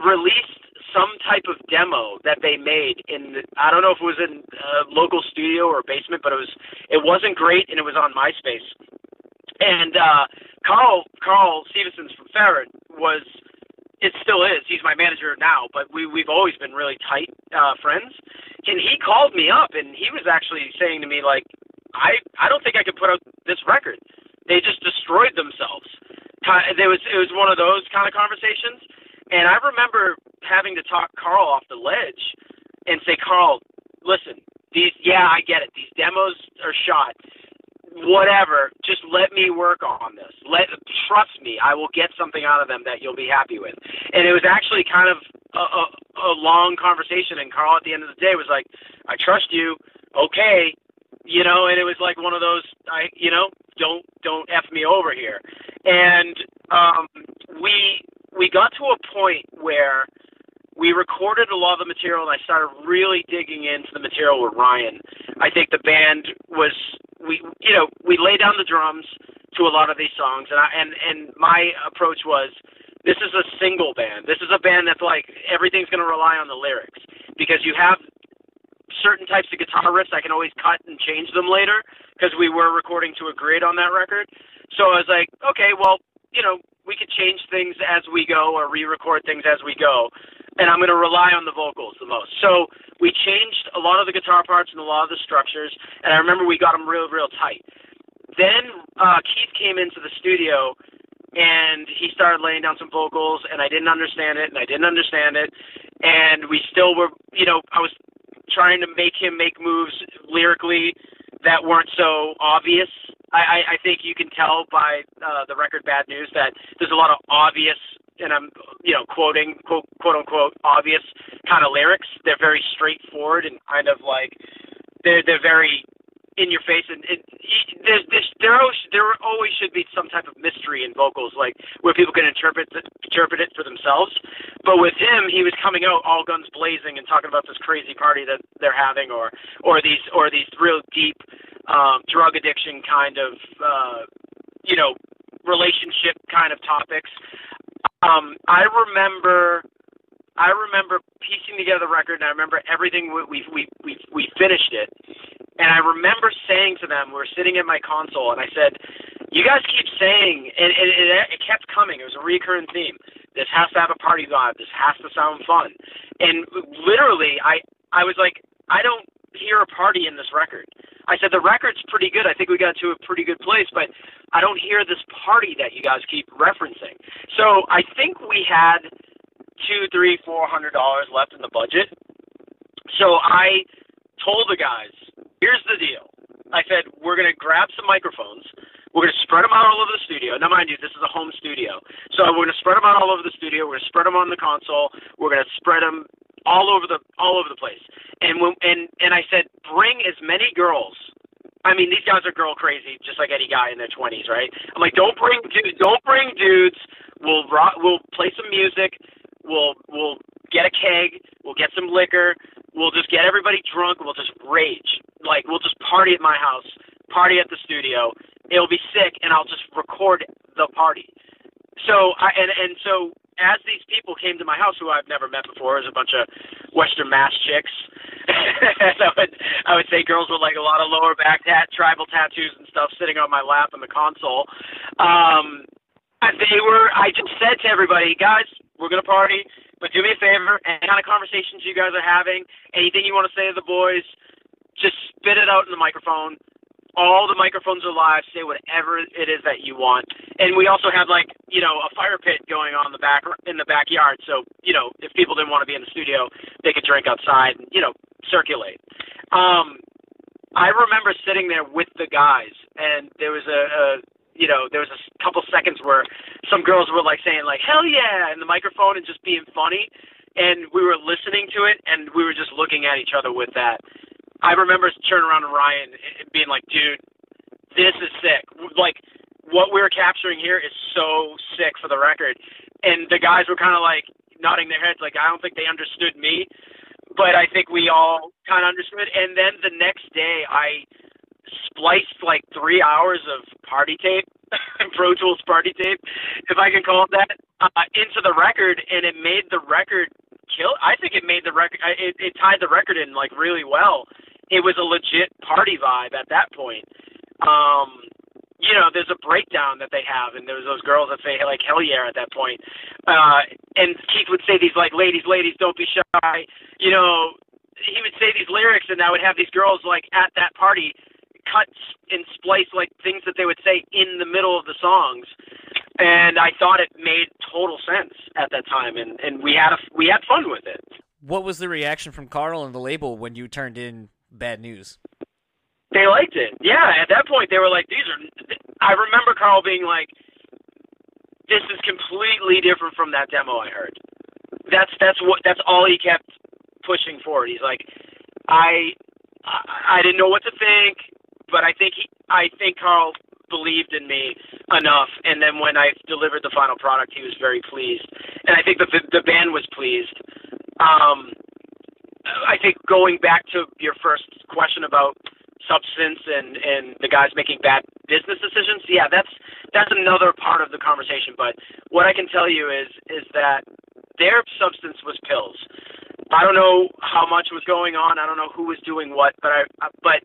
released some type of demo that they made in the, I don't know if it was in a local studio or basement, but it was it wasn't great and it was on MySpace. And uh, Carl Carl Severson's from Ferret was it still is. He's my manager now, but we we've always been really tight uh, friends. And he called me up and he was actually saying to me like, I I don't think I could put out this record. They just destroyed themselves. There was it was one of those kind of conversations and I remember having to talk Carl off the ledge and say, Carl, listen, these, yeah, I get it. These demos are shot. Whatever, just let me work on this. Let trust me, I will get something out of them that you'll be happy with. And it was actually kind of a, a, a long conversation. And Carl, at the end of the day, was like, "I trust you. Okay, you know." And it was like one of those, I, you know, don't don't f me over here. And um, we we got to a point where we recorded a lot of the material and I started really digging into the material with Ryan. I think the band was we you know, we lay down the drums to a lot of these songs and I and and my approach was this is a single band. This is a band that's like everything's going to rely on the lyrics because you have certain types of guitar riffs I can always cut and change them later because we were recording to a grid on that record. So I was like, okay, well, you know, we could change things as we go or re-record things as we go, and I'm going to rely on the vocals the most. So we changed a lot of the guitar parts and a lot of the structures, and I remember we got them real, real tight. Then uh, Keith came into the studio and he started laying down some vocals, and I didn't understand it, and I didn't understand it, and we still were, you know, I was trying to make him make moves lyrically that weren't so obvious I, I I think you can tell by uh, the record Bad News that there's a lot of obvious, and I'm you know quoting quote quote unquote obvious kind of lyrics. They're very straightforward and kind of like they're they're very in your face and it, there's this there always there always should be some type of mystery in vocals like where people can interpret the, interpret it for themselves but with him he was coming out all guns blazing and talking about this crazy party that they're having or or these or these real deep um drug addiction kind of uh you know relationship kind of topics um i remember I remember piecing together the record, and I remember everything. We we we, we finished it, and I remember saying to them, we were sitting at my console, and I said, "You guys keep saying, and, and it, it kept coming. It was a recurring theme. This has to have a party vibe. This has to sound fun." And literally, I I was like, I don't hear a party in this record. I said the record's pretty good. I think we got to a pretty good place, but I don't hear this party that you guys keep referencing. So I think we had two, three, four hundred dollars left in the budget. So I told the guys, here's the deal. I said, we're going to grab some microphones. We're going to spread them out all over the studio. Now, mind you, this is a home studio. So we're going to spread them out all over the studio. We're going to spread them on the console. We're going to spread them all over the all over the place. And when and and I said, bring as many girls. I mean, these guys are girl crazy, just like any guy in their twenties, right? I'm like, don't bring dudes. Don't bring dudes. We'll rock, we'll play some music. We'll we'll get a keg. We'll get some liquor. We'll just get everybody drunk. We'll just rage. Like we'll just party at my house, party at the studio. It'll be sick, and I'll just record the party. So I and and so as these people came to my house, who I've never met before, as a bunch of Western Mass chicks. I would I would say girls with like a lot of lower back tat, tribal tattoos and stuff, sitting on my lap in the console. Um, they were. I just said to everybody, guys, we're gonna party, but do me a favor. Any kind of conversations you guys are having, anything you want to say to the boys, just spit it out in the microphone. All the microphones are live. Say whatever it is that you want. And we also had like you know a fire pit going on in the back in the backyard. So you know if people didn't want to be in the studio, they could drink outside and you know circulate. Um, I remember sitting there with the guys, and there was a, a you know, there was a couple seconds where some girls were like saying like hell yeah in the microphone and just being funny, and we were listening to it and we were just looking at each other with that. I remember turning around to Ryan and being like, dude, this is sick. Like what we're capturing here is so sick for the record. And the guys were kind of like nodding their heads, like I don't think they understood me, but I think we all kind of understood. And then the next day, I spliced like three hours of party tape, Pro Tools party tape, if I can call it that, uh, into the record, and it made the record kill. I think it made the record. It, it tied the record in like really well. It was a legit party vibe at that point. Um, you know, there's a breakdown that they have, and there's those girls that say like hell yeah at that point. Uh, and Keith would say these like ladies, ladies, don't be shy. You know, he would say these lyrics, and I would have these girls like at that party cut and splice like things that they would say in the middle of the songs. And I thought it made total sense at that time, and and we had a we had fun with it. What was the reaction from Carl and the label when you turned in Bad News? They liked it. Yeah, at that point they were like, "These are." I remember Carl being like, "This is completely different from that demo I heard." That's that's what that's all he kept pushing forward. He's like, "I I, I didn't know what to think, but I think he I think Carl believed in me enough, and then when I delivered the final product, he was very pleased, and I think the the, band was pleased. Um, I think going back to your first question about substance and and the guys making bad business decisions yeah that's that's another part of the conversation. But what i can tell you is is that their substance was pills. I don't know how much was going on. I don't know who was doing what but i but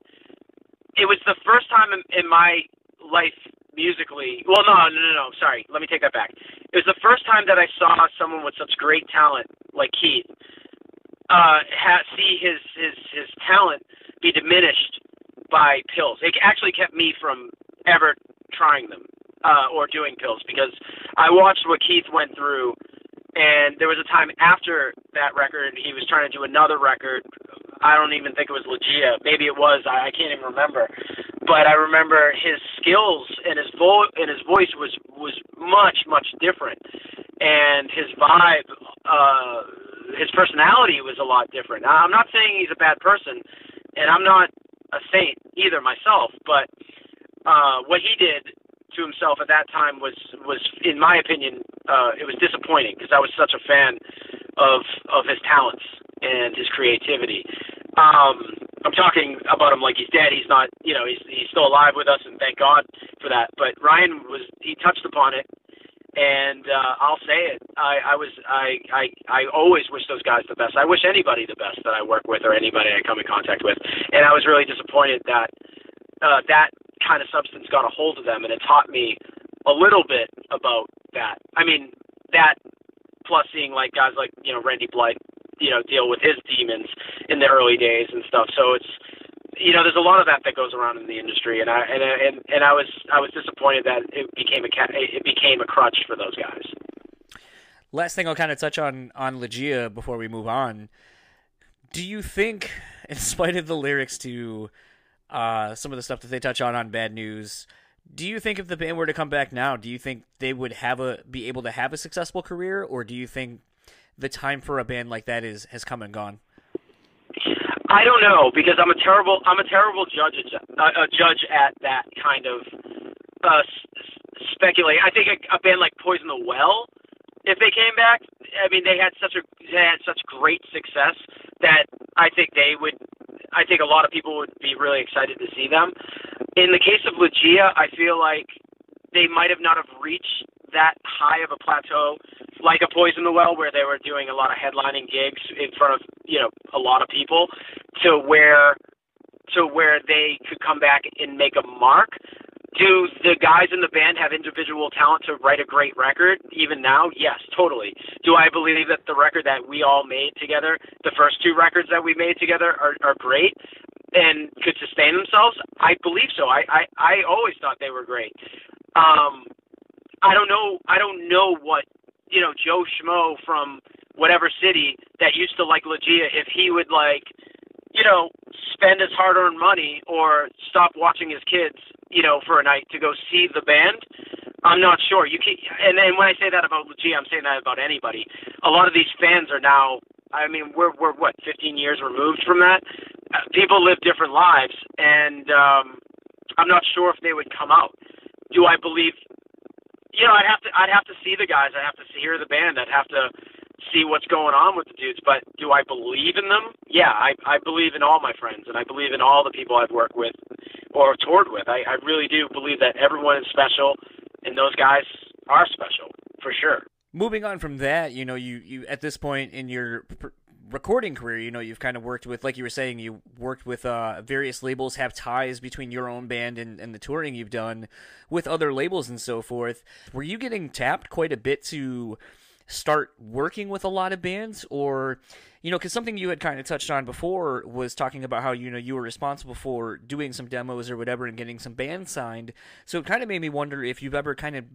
it was the first time in, in my life musically well no no no no sorry let me take that back it was the first time that i saw someone with such great talent like keith uh ha- see his his his talent be diminished by pills. It actually kept me from ever trying them uh, or doing pills because I watched what Keith went through, and there was a time after that record he was trying to do another record. I don't even think it was Lygeia. Maybe it was. I, I can't even remember. But I remember his skills and his vo- and his voice was was much much different, and his vibe, uh, his personality was a lot different. Now, I'm not saying he's a bad person, and I'm not a saint either myself, but uh, what he did to himself at that time was was, in my opinion, uh, it was disappointing because I was such a fan of of his talents and his creativity. Um, I'm talking about him like he's dead. He's not, you know, he's he's still alive with us, and thank God for that. But Ryan was he touched upon it, and uh, I'll say it. I, I was I, I I always wish those guys the best. I wish anybody the best that I work with or anybody I come in contact with. And I was really disappointed that uh, that kind of substance got a hold of them, and it taught me a little bit about that. I mean that plus seeing like guys like you know Randy Blythe, you know, deal with his demons in the early days and stuff. So it's you know, there's a lot of that that goes around in the industry, and I and and and I was I was disappointed that it became a it became a crutch for those guys. Last thing I'll kind of touch on on Lygeia before we move on. Do you think, in spite of the lyrics to uh, some of the stuff that they touch on on Bad News, do you think if the band were to come back now, do you think they would have a be able to have a successful career, or do you think the time for a band like that is has come and gone? I don't know because I'm a terrible I'm a terrible judge a judge at that kind of uh, s- speculating. I think a, a band like Poison the Well, if they came back, I mean they had such a they had such great success that I think they would. I think a lot of people would be really excited to see them. In the case of Lygeia, I feel like they might have not have reached that high of a plateau like a Poison the Well where they were doing a lot of headlining gigs in front of, you know, a lot of people to where to where they could come back and make a mark. Do the guys in the band have individual talent to write a great record even now? Yes, totally. Do I believe that the record that we all made together, the first two records that we made together are, are great and could sustain themselves? I believe so. I, I, I always thought they were great. Um, I don't know. I don't know what you know Joe Schmo from whatever city that used to like Lygeia if he would like you know spend his hard-earned money or stop watching his kids you know, for a night to go see the band. I'm not sure. You can, and then when I say that about G, I'm saying that about anybody. A lot of these fans are now. I mean, we're we're what 15 years removed from that. Uh, people live different lives, and um, I'm not sure if they would come out. Do I believe? You know, I'd have to I'd have to see the guys. I'd have to hear the band. I'd have to see what's going on with the dudes. But do I believe in them? Yeah, I I believe in all my friends, and I believe in all the people I've worked with or toured with. I, I really do believe that everyone is special, and those guys are special for sure. Moving on from that, you know, you you at this point in your recording career, you know, you've kind of worked with, like you were saying, you worked with uh, various labels, have ties between your own band and, and the touring you've done with other labels and so forth. Were you getting tapped quite a bit to start working with a lot of bands or you know because something you had kind of touched on before was talking about how you know you were responsible for doing some demos or whatever and getting some bands signed. So it kind of made me wonder if you've ever kind of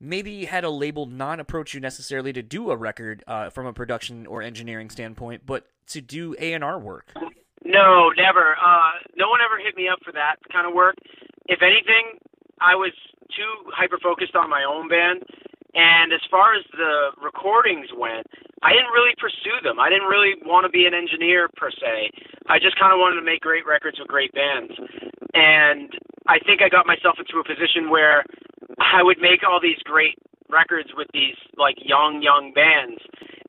maybe had a label not approach you necessarily to do a record uh, from a production or engineering standpoint but to do a&r work. No never. Uh, no one ever hit me up for that kind of work. If anything i was too hyper focused on my own band and as far as the recordings went, I didn't really pursue them. I didn't really want to be an engineer per se. I just kind of wanted to make great records with great bands. And I think I got myself into a position where I would make all these great records with these like young, young bands.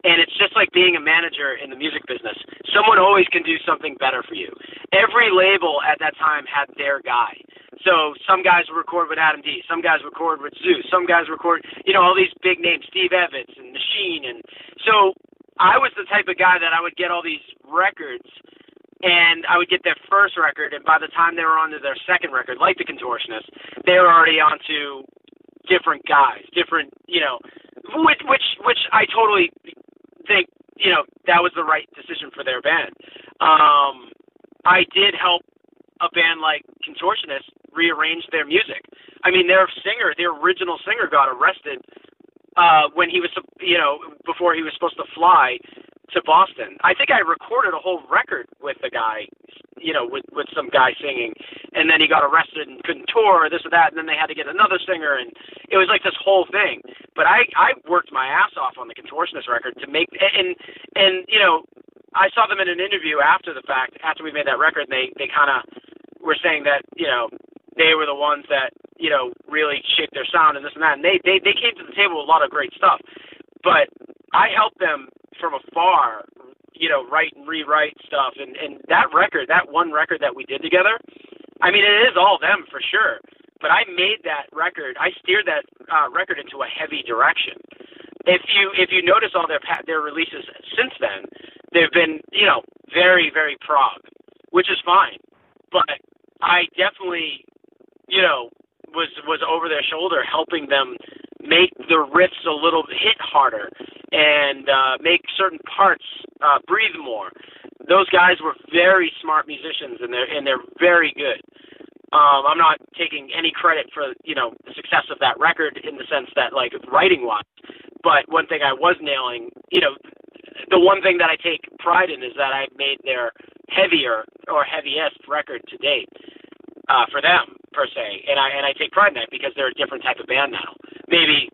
And it's just like being a manager in the music business. Someone always can do something better for you. Every label at that time had their guy. So some guys record with Adam D, some guys record with Zeus, some guys record, you know, all these big names, Steve Evetts and Machine, and so I was the type of guy that I would get all these records, and I would get their first record, and by the time they were on to their second record, like the Contortionist, they were already on to different guys, different, you know, which which which I totally think, you know, that was the right decision for their band. Um, I did help a band like Contortionist rearranged their music. I mean, their singer, their original singer, got arrested uh, when he was, you know, before he was supposed to fly to Boston. I think I recorded a whole record with the guy, you know, with with some guy singing, and then he got arrested and couldn't tour, this or that, and then they had to get another singer, and it was like this whole thing. But I I worked my ass off on the Contortionist record to make and and you know. I saw them in an interview after the fact, after we made that record. And they they kind of were saying that you know they were the ones that you know really shaped their sound and this and that. And they they they came to the table with a lot of great stuff, but I helped them from afar, you know, write and rewrite stuff. And and that record, that one record that we did together, I mean, it is all them for sure. But I made that record. I steered that uh, record into a heavy direction. If you if you notice all their their releases since then, they've been you know very very prog, which is fine. But I definitely you know, was was over their shoulder helping them make the riffs a little hit harder and uh, make certain parts uh, breathe more. Those guys were very smart musicians and they're and they're very good. Um, I'm not taking any credit for you know the success of that record in the sense that like writing wise, but one thing I was nailing, you know, the one thing that I take pride in is that I made their heavier or heaviest record to date uh, for them per se, and I and I take pride in that because they're a different type of band now. Maybe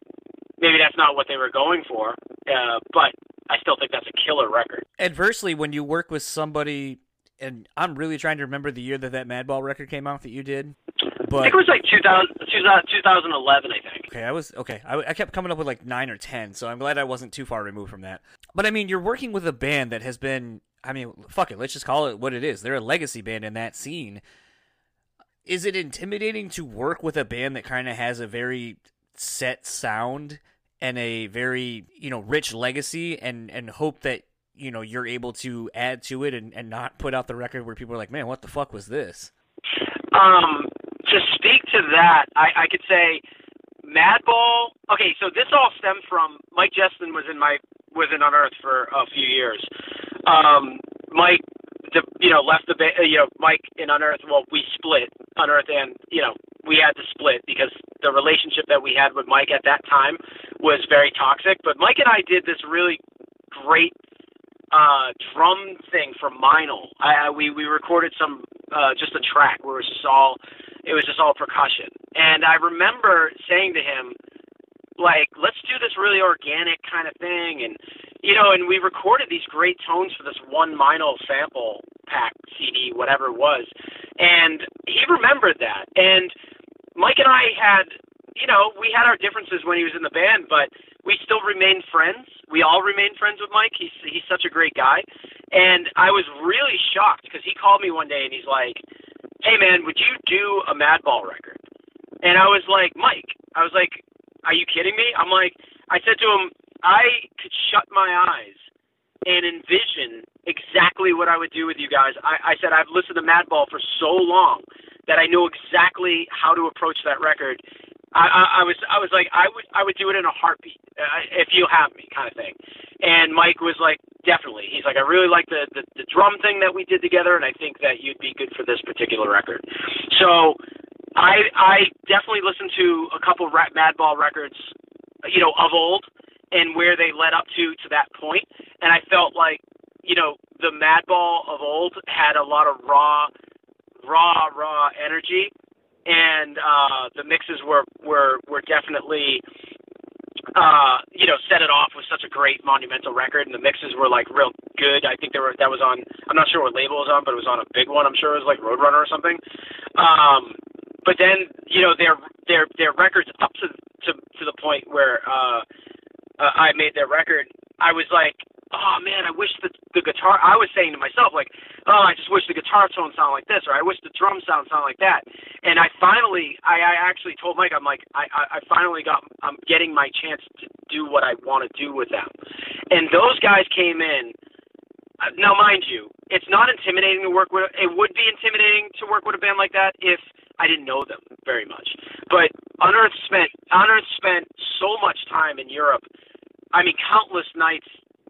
maybe that's not what they were going for, uh, but I still think that's a killer record. Adversely, when you work with somebody, and I'm really trying to remember the year that that Madball record came out that you did. But, I think it was like 2000, 2011, I think. Okay, I was okay. I, I kept coming up with like nine or ten, so I'm glad I wasn't too far removed from that. But I mean, you're working with a band that has been. I mean, fuck it. Let's just call it what it is. They're a legacy band in that scene is it intimidating to work with a band that kind of has a very set sound and a very you know rich legacy and and hope that you know you're able to add to it and, and not put out the record where people are like man what the fuck was this? Um to speak to that i i could say madball okay so this all stemmed from mike Justian was in my was in unearth for a few years. Um mike the you know left the you know Mike in Unearth. Well, we split Unearth, and you know we had to split because the relationship that we had with Mike at that time was very toxic. But Mike and I did this really great uh drum thing for Meinl. I, I we we recorded some uh just a track where it was just all it was just all percussion. And I remember saying to him, like, let's do this really organic kind of thing. And, you know, and we recorded these great tones for this one Meinl sample pack CD, whatever it was. And he remembered that. And Mike and I had, you know, we had our differences when he was in the band, but we still remained friends. We all remained friends with Mike. He's he's such a great guy. And I was really shocked because he called me one day and he's like, "Hey man, would you do a Madball record?" And I was like, "Mike," I was like, "Are you kidding me?" I'm like, I said to him, I could shut my eyes and envision exactly what I would do with you guys. I, I said I've listened to Madball for so long that I know exactly how to approach that record. I, I, I was I was like I would I would do it in a heartbeat uh, if you have me kind of thing. And Mike was like definitely. He's like I really like the, the the drum thing that we did together, and I think that you'd be good for this particular record. So I I definitely listened to a couple rap Madball records, you know, of old and where they led up to to that point. And I felt like, you know, the Madball of old had a lot of raw, raw, raw energy, and uh, the mixes were were were definitely. Uh, you know, set it off with such a great monumental record, and the mixes were like real good. I think there were that was on. I'm not sure what label it was on, but it was on a big one. I'm sure it was like Roadrunner or something. Um, but then you know their their their records up to to to the point where uh, uh, I made their record, I was like, oh man, I wish the the guitar. I was saying to myself like, oh, I just wish the guitar tone sounded like this, or I wish the drum sound sounded like that. And I finally, I, I actually told Mike, I'm like, I, I, I finally got, I'm getting my chance to do what I want to do with them. And those guys came in. Uh, now, mind you, it's not intimidating to work with. It would be intimidating to work with a band like that if I didn't know them very much. But Unearth spent Unearth spent so much time in Europe I mean, countless nights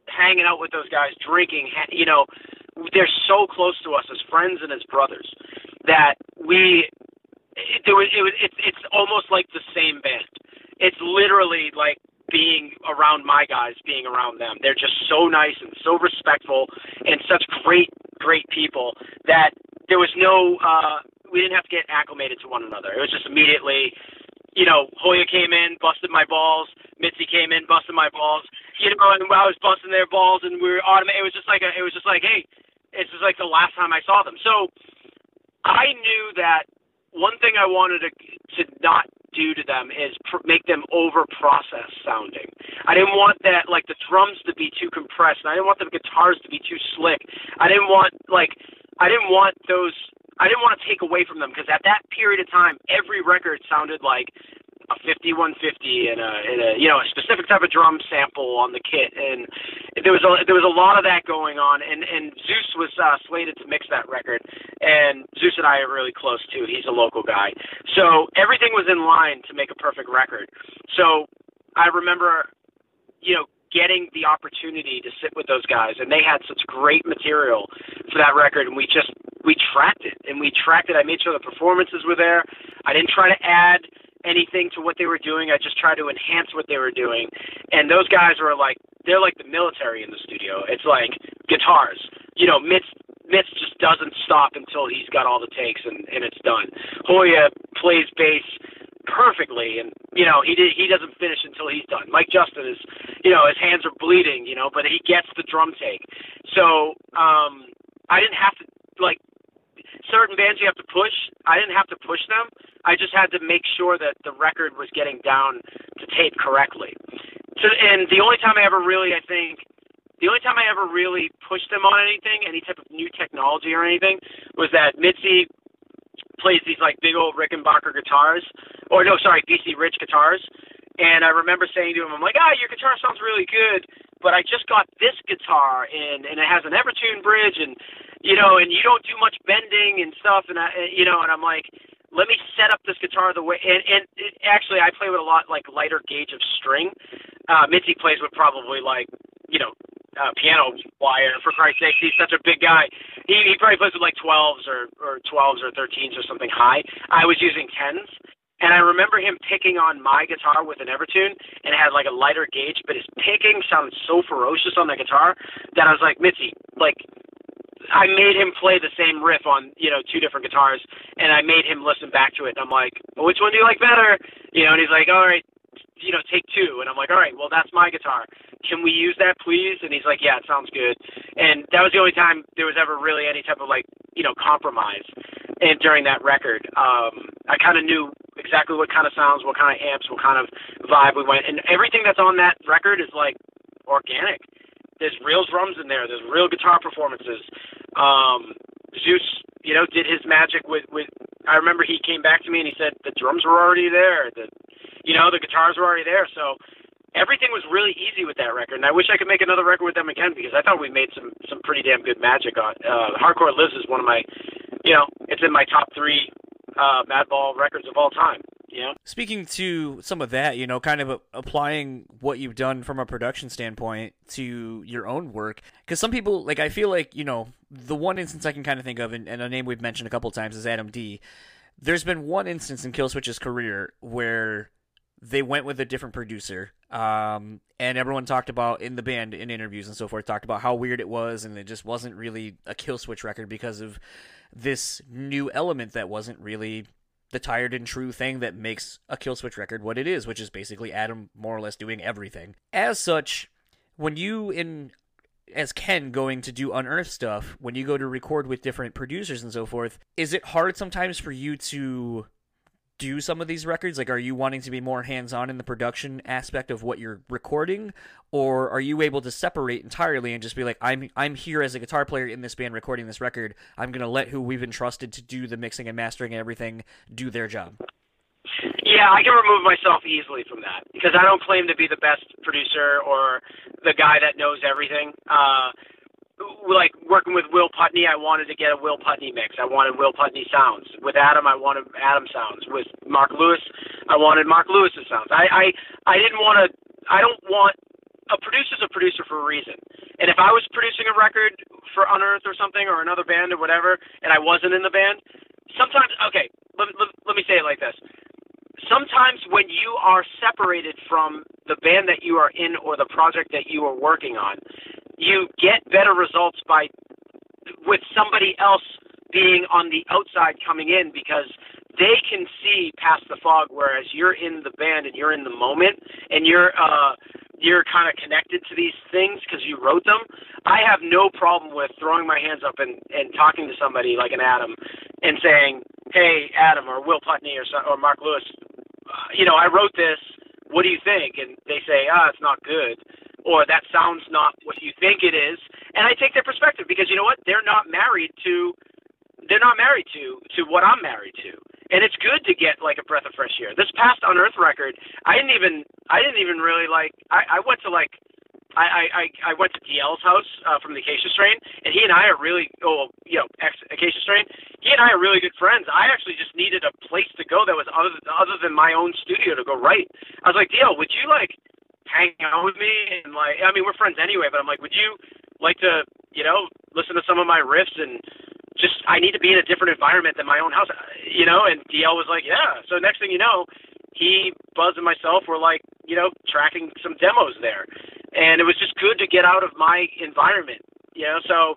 hanging out with those guys, drinking. You know, they're so close to us as friends and as brothers that we. It, it was. It was. It's. It's almost like the same band. It's literally like being around my guys, being around them. They're just so nice and so respectful and such great, great people that there was no. uh We didn't have to get acclimated to one another. It was just immediately you know, Hoya came in, busted my balls. Mitzi came in, busted my balls. You know, and I was busting their balls, and we were automatic. It was just like a, it was just like, hey, it's just like the last time I saw them. So I knew that one thing I wanted to to not do to them is pr- make them over processed sounding. I didn't want that like the drums to be too compressed. And I didn't want the guitars to be too slick. I didn't want like I didn't want those I didn't want to take away from them because at that period of time, every record sounded like a 5150 and a, and a you know a specific type of drum sample on the kit, and there was a there was a lot of that going on. And and Zeus was uh, slated to mix that record, and Zeus and I are really close too. He's a local guy, so everything was in line to make a perfect record. So I remember, you know, getting the opportunity to sit with those guys, and they had such great material for that record, and we just we tracked it and we tracked it. I made sure the performances were there. I didn't try to add anything to what they were doing. I just tried to enhance what they were doing. And those guys were like they're like the military in the studio. It's like guitars. You know, Mitz Mitz just doesn't stop until he's got all the takes and, and it's done. Hoya plays bass perfectly and you know, he did he doesn't finish until he's done. Mike Justian is you know, his hands are bleeding, you know, but he gets the drum take. So, um I didn't have to like certain bands you have to push. I didn't have to push them. I just had to make sure that the record was getting down to tape correctly. So, and the only time I ever really, I think, the only time I ever really pushed them on anything, any type of new technology or anything, was that Mitzi plays these like big old Rickenbacker guitars, or no, sorry, BC Rich guitars. And I remember saying to him, I'm like, ah, your guitar sounds really good, but I just got this guitar and and it has an Evertune bridge and you know, and you don't do much bending and stuff, and I, you know, and I'm like, let me set up this guitar the way. And, and it, actually, I play with a lot like lighter gauge of string. Uh, Mitzi plays with probably like, you know, uh, piano wire. For Christ's sake, he's such a big guy. He he probably plays with like 12s or or 12s or 13s or something high. I was using 10s. And I remember him picking on my guitar with an Evertune, and it had like a lighter gauge, but his picking sounded so ferocious on the guitar that I was like, Mitzi, like I made him play the same riff on you know two different guitars, and I made him listen back to it. And I'm like, well, which one do you like better? You know, and he's like, all right, you know, take two. And I'm like, all right, well, that's my guitar. Can we use that, please? And he's like, yeah, it sounds good. And that was the only time there was ever really any type of like, you know, compromise. And during that record, um, I kind of knew exactly what kind of sounds, what kind of amps, what kind of vibe we went. And everything that's on that record is like organic. There's real drums in there. There's real guitar performances. Um, Zeus, you know, did his magic with with. I remember he came back to me and he said the drums were already there. The, you know, the guitars were already there. So everything was really easy with that record. And I wish I could make another record with them again because I thought we made some some pretty damn good magic on. Uh, Hardcore Lives is one of my, you know, it's in my top three uh, Madball records of all time. You know? Speaking to some of that, you know, kind of applying what you've done from a production standpoint to your own work, because some people, like, I feel like, you know, the one instance I can kind of think of, and, and a name we've mentioned a couple times is Adam D. There's been one instance in Killswitch's career where they went with a different producer, um, and everyone talked about in the band in interviews and so forth talked about how weird it was, and it just wasn't really a Killswitch record because of this new element that wasn't really the tired and true thing that makes a Killswitch record what it is, which is basically Adam more or less doing everything. As such, when you in as Ken going to do unearth stuff, when you go to record with different producers and so forth, is it hard sometimes for you to do some of these records? Like, are you wanting to be more hands on in the production aspect of what you're recording, or are you able to separate entirely and just be like, I'm I'm here as a guitar player in this band recording this record. I'm gonna let who we've entrusted to do the mixing and mastering and everything do their job. Yeah, I can remove myself easily from that because I don't claim to be the best producer or the guy that knows everything. Uh, like working with Will Putney, I wanted to get a Will Putney mix. I wanted Will Putney sounds. With Adam, I wanted Adam sounds. With Mark Lewis, I wanted Mark Lewis's sounds. I I, I didn't want to. I don't want a producer's a producer for a reason. And if I was producing a record for Unearth or something or another band or whatever, and I wasn't in the band, sometimes okay. Let, let, let me say it like this. Sometimes when you are separated from the band that you are in or the project that you are working on, you get better results by with somebody else being on the outside coming in because they can see past the fog whereas you're in the band and you're in the moment and you're uh you're kind of connected to these things because you wrote them. I have no problem with throwing my hands up and and talking to somebody like an adam and saying hey adam or will putney or or mark lewis uh, you know i wrote this. What do you think? And they say ah it's not good or that sounds not what you think it is. And I take their perspective because you know what? They're not married to they're not married to to what I'm married to. And it's good to get like a breath of fresh air. This past Unearth record, I didn't even I didn't even really like I, I went to like I, I, I went to DL's house uh, from the Acacia Strain, and he and I are really, oh, you know, ex Acacia Strain. He and I are really good friends. I actually just needed a place to go that was other other than my own studio to go write. I was like, DL, would you like hang out with me and like I mean we're friends anyway, but I'm like, would you like to, you know, listen to some of my riffs and just I need to be in a different environment than my own house, you know? And DL was like, yeah. So next thing you know, he, Buzz, and myself were like, you know, tracking some demos there, and it was just good to get out of my environment, you know. So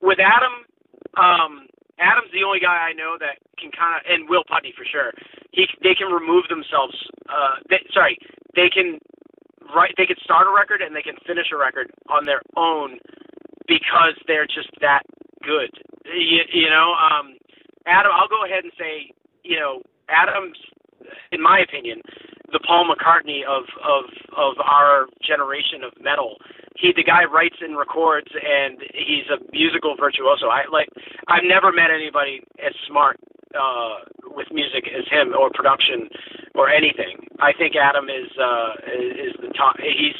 with Adam, um, Adam's the only guy I know that can kind of, and Will Putney for sure. He they can remove themselves. Uh, they, sorry, they can write they could start a record and they can finish a record on their own because they're just that good. You, you know, um, Adam. I'll go ahead and say, you know, Adam's, in my opinion, the Paul McCartney of of of our generation of metal. He, the guy, writes and records, and he's a musical virtuoso. I like. I've never met anybody as smart uh, with music as him or production or anything. I think Adam is uh, is the top. He's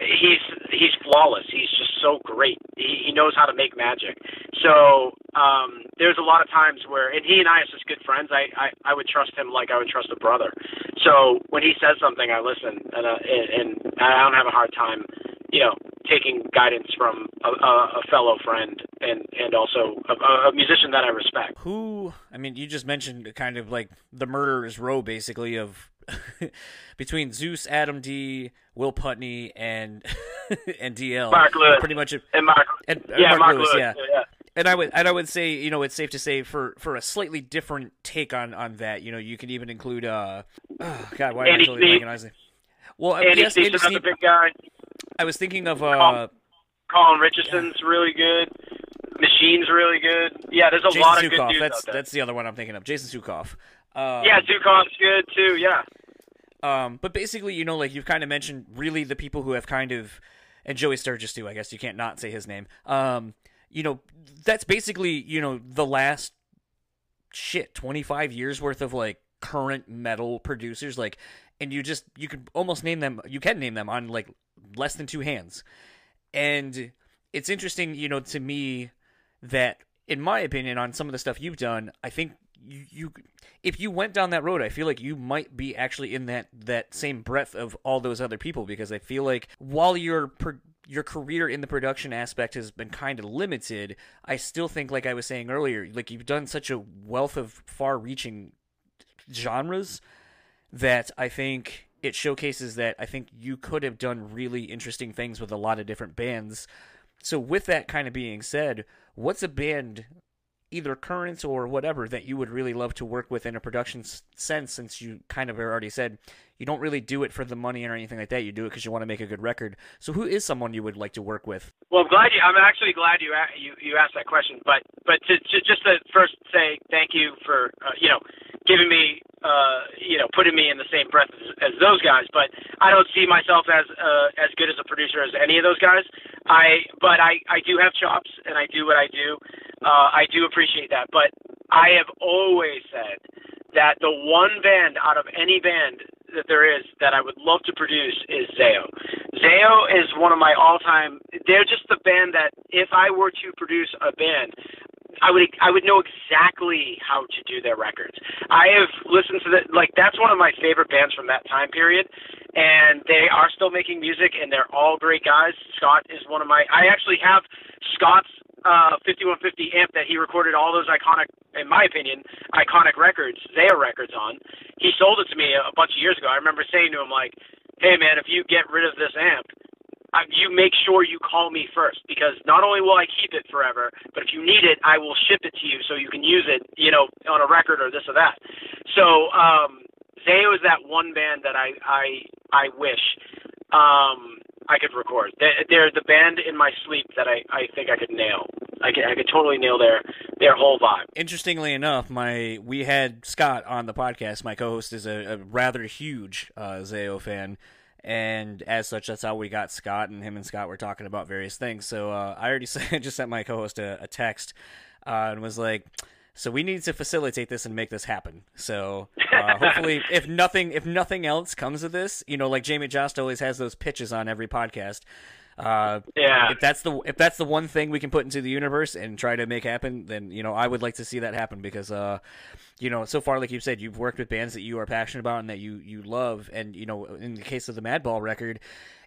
he's he's flawless. He's just so great. He, he knows how to make magic. So um, there's a lot of times where, and he and I are just good friends. I, I I would trust him like I would trust a brother. So when he says something, I listen, and uh, and, and I don't have a hard time, you know, taking guidance from a, a, fellow friend and and also a, a musician that I respect. Who? I mean, you just mentioned kind of like the murderer's row, basically of between Zeus, Adam D, Will Putney, and and DL. Mark Lewis. Pretty much. and Mark. And, uh, yeah, Mark, Mark, Lewis, Lewis. yeah. yeah. And I would and I would say, you know, it's safe to say for for a slightly different take on on that, you know, you can even include uh oh god, why am I totally Sneap. blanking on his name? Well, uh, Andy yes, Steve's another big guy. I was thinking of uh Colin Richardson's really good. Machine's really good. Yeah, there's a Jason lot of good dudes That's out there. that's the other one I'm thinking of. Jason Suecof. Uh, yeah, Suecof's good too. Yeah. Um, but basically, you know, like you've kind of mentioned, really the people who have kind of, and Joey Sturgis too. I guess you can't not say his name. Um, you know, that's basically you know the last shit 25 years worth of like current metal producers like and you just you could almost name them you can name them on like less than two hands and it's interesting you know to me that in my opinion on some of the stuff you've done i think you, you if you went down that road i feel like you might be actually in that that same breadth of all those other people because i feel like while your your career in the production aspect has been kind of limited i still think like i was saying earlier like you've done such a wealth of far reaching genres that i think it showcases that i think you could have done really interesting things with a lot of different bands. So with that kind of being said what's a band either current or whatever that you would really love to work with in a production sense since you kind of already said you don't really do it for the money or anything like that you do it because you want to make a good record so who is someone you would like to work with Well, I'm glad you. I'm actually glad you you you asked that question. But but to, to just to first say thank you for uh, you know giving me uh you know putting me in the same breath as, as those guys. But I don't see myself as uh, as good as a producer as any of those guys. I but I I do have chops and I do what I do. Uh, I do appreciate that. But I have always said that the one band out of any band that there is that I would love to produce is Zao. Zao is one of my all-time. They're just the band that if I were to produce a band, I would I would know exactly how to do their records. I have listened to the like that's one of my favorite bands from that time period, and they are still making music and they're all great guys. Scott is one of my. I actually have Scott's uh 5150 amp that he recorded all those iconic, in my opinion, iconic records, Zao records on. He sold it to me a bunch of years ago. I remember saying to him like, "Hey man, if you get rid of this amp, uh, you make sure you call me first because not only will I keep it forever, but if you need it, I will ship it to you so you can use it, you know, on a record or this or that. So um, Zao is that one band that I I I wish um, I could record. They- They're the band in my sleep that I I think I could nail. I could I could totally nail their their whole vibe. interestingly enough, my we had Scott on the podcast. My co-host is a, a rather huge uh, Zao fan, and as such, that's how we got Scott. And him and Scott were talking about various things. So uh, I already sent, just sent my co-host a, a text uh, and was like. So we need to facilitate this and make this happen. So uh, hopefully, if nothing, if nothing else comes of this, you know, like Jamie Jost always has those pitches on every podcast. Uh, Yeah. if that's the if that's the one thing we can put into the universe and try to make happen, then you know I would like to see that happen because uh, you know, so far like you said, you've worked with bands that you are passionate about and that you you love, and you know, in the case of the Madball record.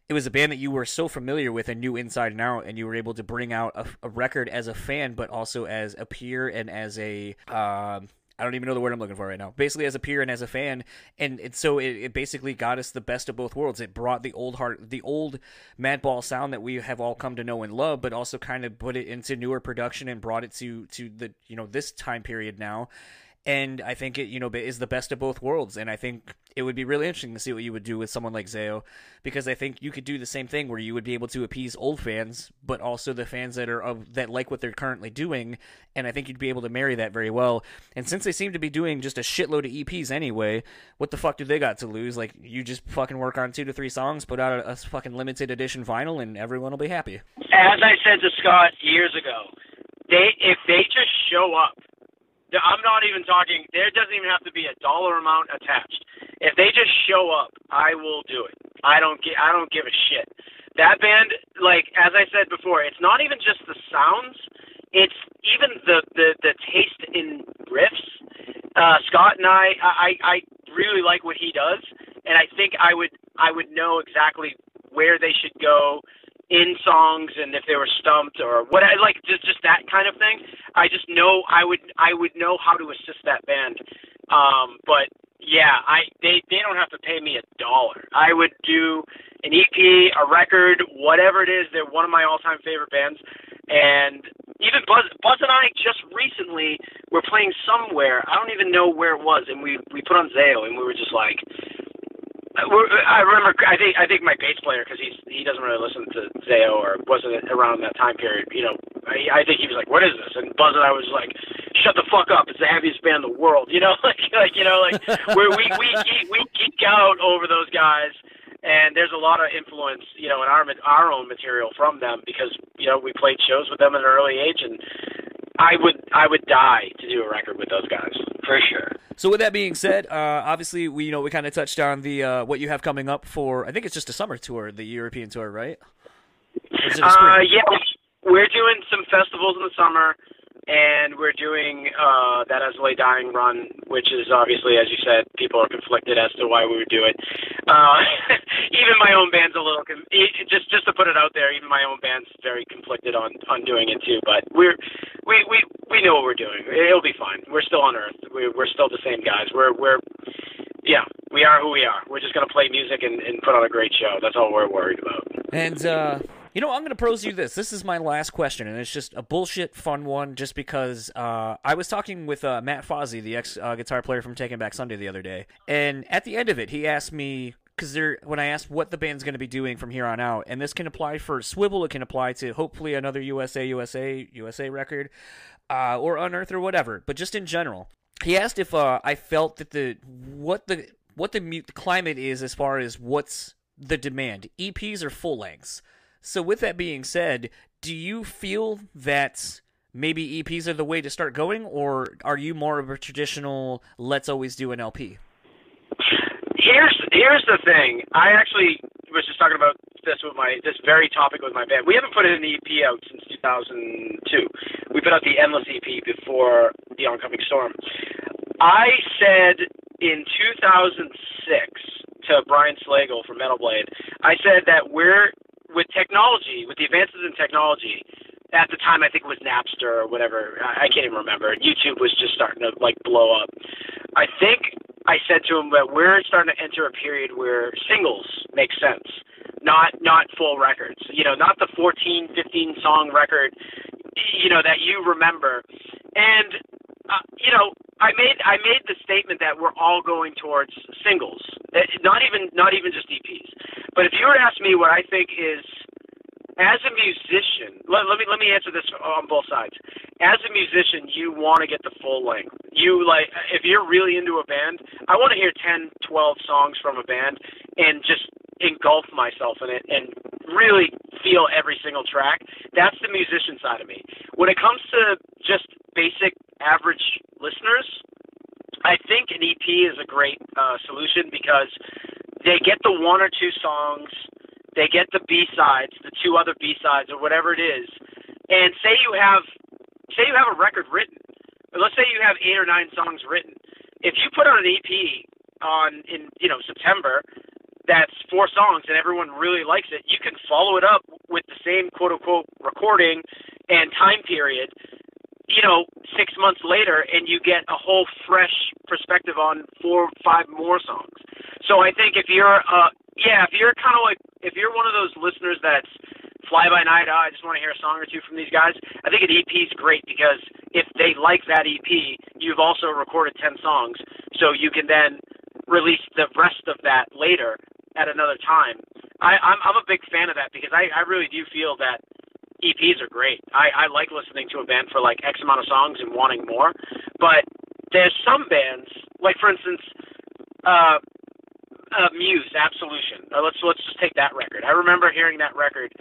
It was a band that you were so familiar with and knew inside and out, and you were able to bring out a, a record as a fan, but also as a peer and as a um, I don't even know the word I'm looking for right now. Basically, as a peer and as a fan, and, and so it, it basically got us the best of both worlds. It brought the old heart, the old Madball sound that we have all come to know and love, but also kind of put it into newer production and brought it to to the you know this time period now. And I think it you know is the best of both worlds. And I think it would be really interesting to see what you would do with someone like Zao, because I think you could do the same thing where you would be able to appease old fans, but also the fans that are of that like what they're currently doing. And I think you'd be able to marry that very well. And since they seem to be doing just a shitload of EPs anyway, what the fuck do they got to lose? Like you just fucking work on two to three songs, put out a, a fucking limited edition vinyl, and everyone will be happy. As I said to Scott years ago, they if they just show up, I'm not even talking. There doesn't even have to be a dollar amount attached. If they just show up, I will do it. I don't gi- I don't give a shit. That band, like as I said before, it's not even just the sounds. It's even the the the taste in riffs. Uh, Scott and I, I I really like what he does, and I think I would I would know exactly where they should go in songs and if they were stumped or what I like just just that kind of thing. I just know I would I would know how to assist that band. Um but yeah, I they they don't have to pay me a dollar. I would do an EP, a record, whatever it is. They're one of my all-time favorite bands. And even Buzz, Buzz and I just recently were playing somewhere. I don't even know where it was, and we we put on Zao, and we were just like, I remember. I think I think my bass player because he's he doesn't really listen to Zao or wasn't around that time period. You know, I, I think he was like, "What is this?" And Buzz and I was like, "Shut the fuck up! It's the heaviest band in the world." You know, like like you know like where we we geek, we geek out over those guys. And there's a lot of influence, you know, in our our own material from them because you know we played shows with them at an early age, and I would I would die to do a record with those guys for sure. So with that being said, uh, obviously we you know we kind of touched on the uh, what you have coming up for. I think it's just a summer tour, the European tour, right? Or is it a Uh, yeah, we're doing some festivals in the summer, and we're doing uh, that as Lay Dying run, which is obviously, as you said, people are conflicted as to why we would do it. Uh, even my own band's a little con- just just to put it out there. Even my own band's very conflicted on on doing it too. But we're we we we know what we're doing. It'll be fine. We're still Unearth. We're we're still the same guys. We're we're yeah, we are who we are. We're just gonna play music and, and put on a great show. That's all we're worried about. And uh, you know, I'm going to pose you this. This is my last question, and it's just a bullshit fun one. Just because uh, I was talking with uh, Matt Fazzi, the ex uh, guitar player from Taking Back Sunday, the other day, and at the end of it, he asked me because when I asked what the band's going to be doing from here on out, and this can apply for Swivel, it can apply to hopefully another USA USA USA record, uh, or Unearth or whatever, but just in general. He asked if uh, I felt that the what the what the climate is as far as what's the demand, EPs or full lengths. So with that being said, do you feel that maybe EPs are the way to start going, or are you more of a traditional let's always do an LP? Here's here's the thing. I actually was just talking about this with my this very topic with my band. We haven't put an EP out since 2002. We put out the Endless EP before the Oncoming Storm. I said in 2006 to Brian Slagel from Metal Blade, I said that we're with technology, with the advances in technology. At the time, I think it was Napster or whatever. I I can't even remember. YouTube was just starting to like blow up. I think I said to him that we're starting to enter a period where singles make sense, not not full records. You know, not the 14, 15 song record, you know, that you remember. And uh, you know, I made I made the statement that we're all going towards singles, Eh, not even not even just EPs. But if you were to ask me what I think is as a musician, let, let me let me answer this on both sides. As a musician, you want to get the full length. You like if you're really into a band, I want to hear 10, 12 songs from a band and just engulf myself in it and really feel every single track. That's the musician side of me. When it comes to just basic average listeners, I think an EP is a great uh, solution because they get the one or two songs, they get the B sides, the two other B sides, or whatever it is, and say you have say you have a record written. Let's say you have eight or nine songs written. If you put on an EP on in you know September, that's four songs and everyone really likes it, you can follow it up with the same quote unquote recording and time period you know, six months later, and you get a whole fresh perspective on four, or five more songs. So I think if you're, uh, yeah, if you're kind of like, if you're one of those listeners that's fly by night, oh, I just want to hear a song or two from these guys. I think an EP is great because if they like that EP, you've also recorded ten songs, so you can then release the rest of that later at another time. I, I'm I'm a big fan of that because I I really do feel that EPs are great. I, I like listening to a band for like X amount of songs and wanting more. But there's some bands, like for instance, uh, uh, Muse, Absolution. Uh, let's let's just take that record. I remember hearing that record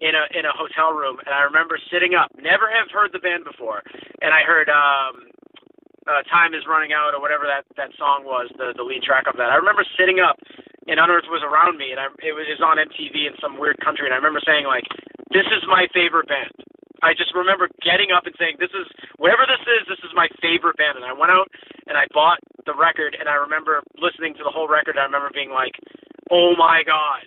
in a in a hotel room, and I remember sitting up. Never have heard the band before, and I heard um, uh, "Time Is Running Out" or whatever that that song was, the the lead track of that. I remember sitting up, and Unearth was around me, and I, it was it was on MTV in some weird country, and I remember saying like, "This is my favorite band." I just remember getting up and saying, "This is whatever this is. This is my favorite band." And I went out and I bought the record, and I remember listening to the whole record. I remember being like, "Oh my god!"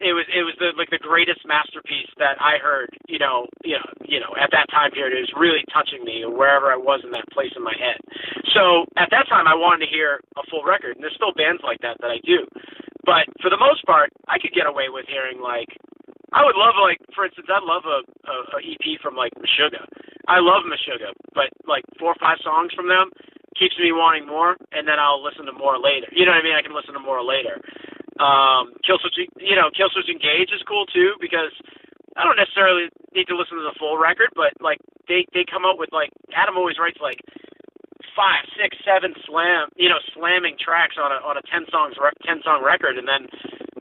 It was it was the like the greatest masterpiece that I heard. You know, you know, you know. At that time period, it was really touching me wherever I was in that place in my head. So at that time, I wanted to hear a full record, and there's still bands like that that I do. But for the most part, I could get away with hearing like I would love like for instance I'd love a, a, a EP from like Meshuggah. I love Meshuggah, but like four or five songs from them keeps me wanting more, and then I'll listen to more later. You know what I mean? I can listen to more later. Um, Killswitch, you know, Killswitch Engage is cool too because I don't necessarily need to listen to the full record, but like they they come out with like Adam always writes like five, six, seven slam, you know, slamming tracks on a on a ten songs ten song record, and then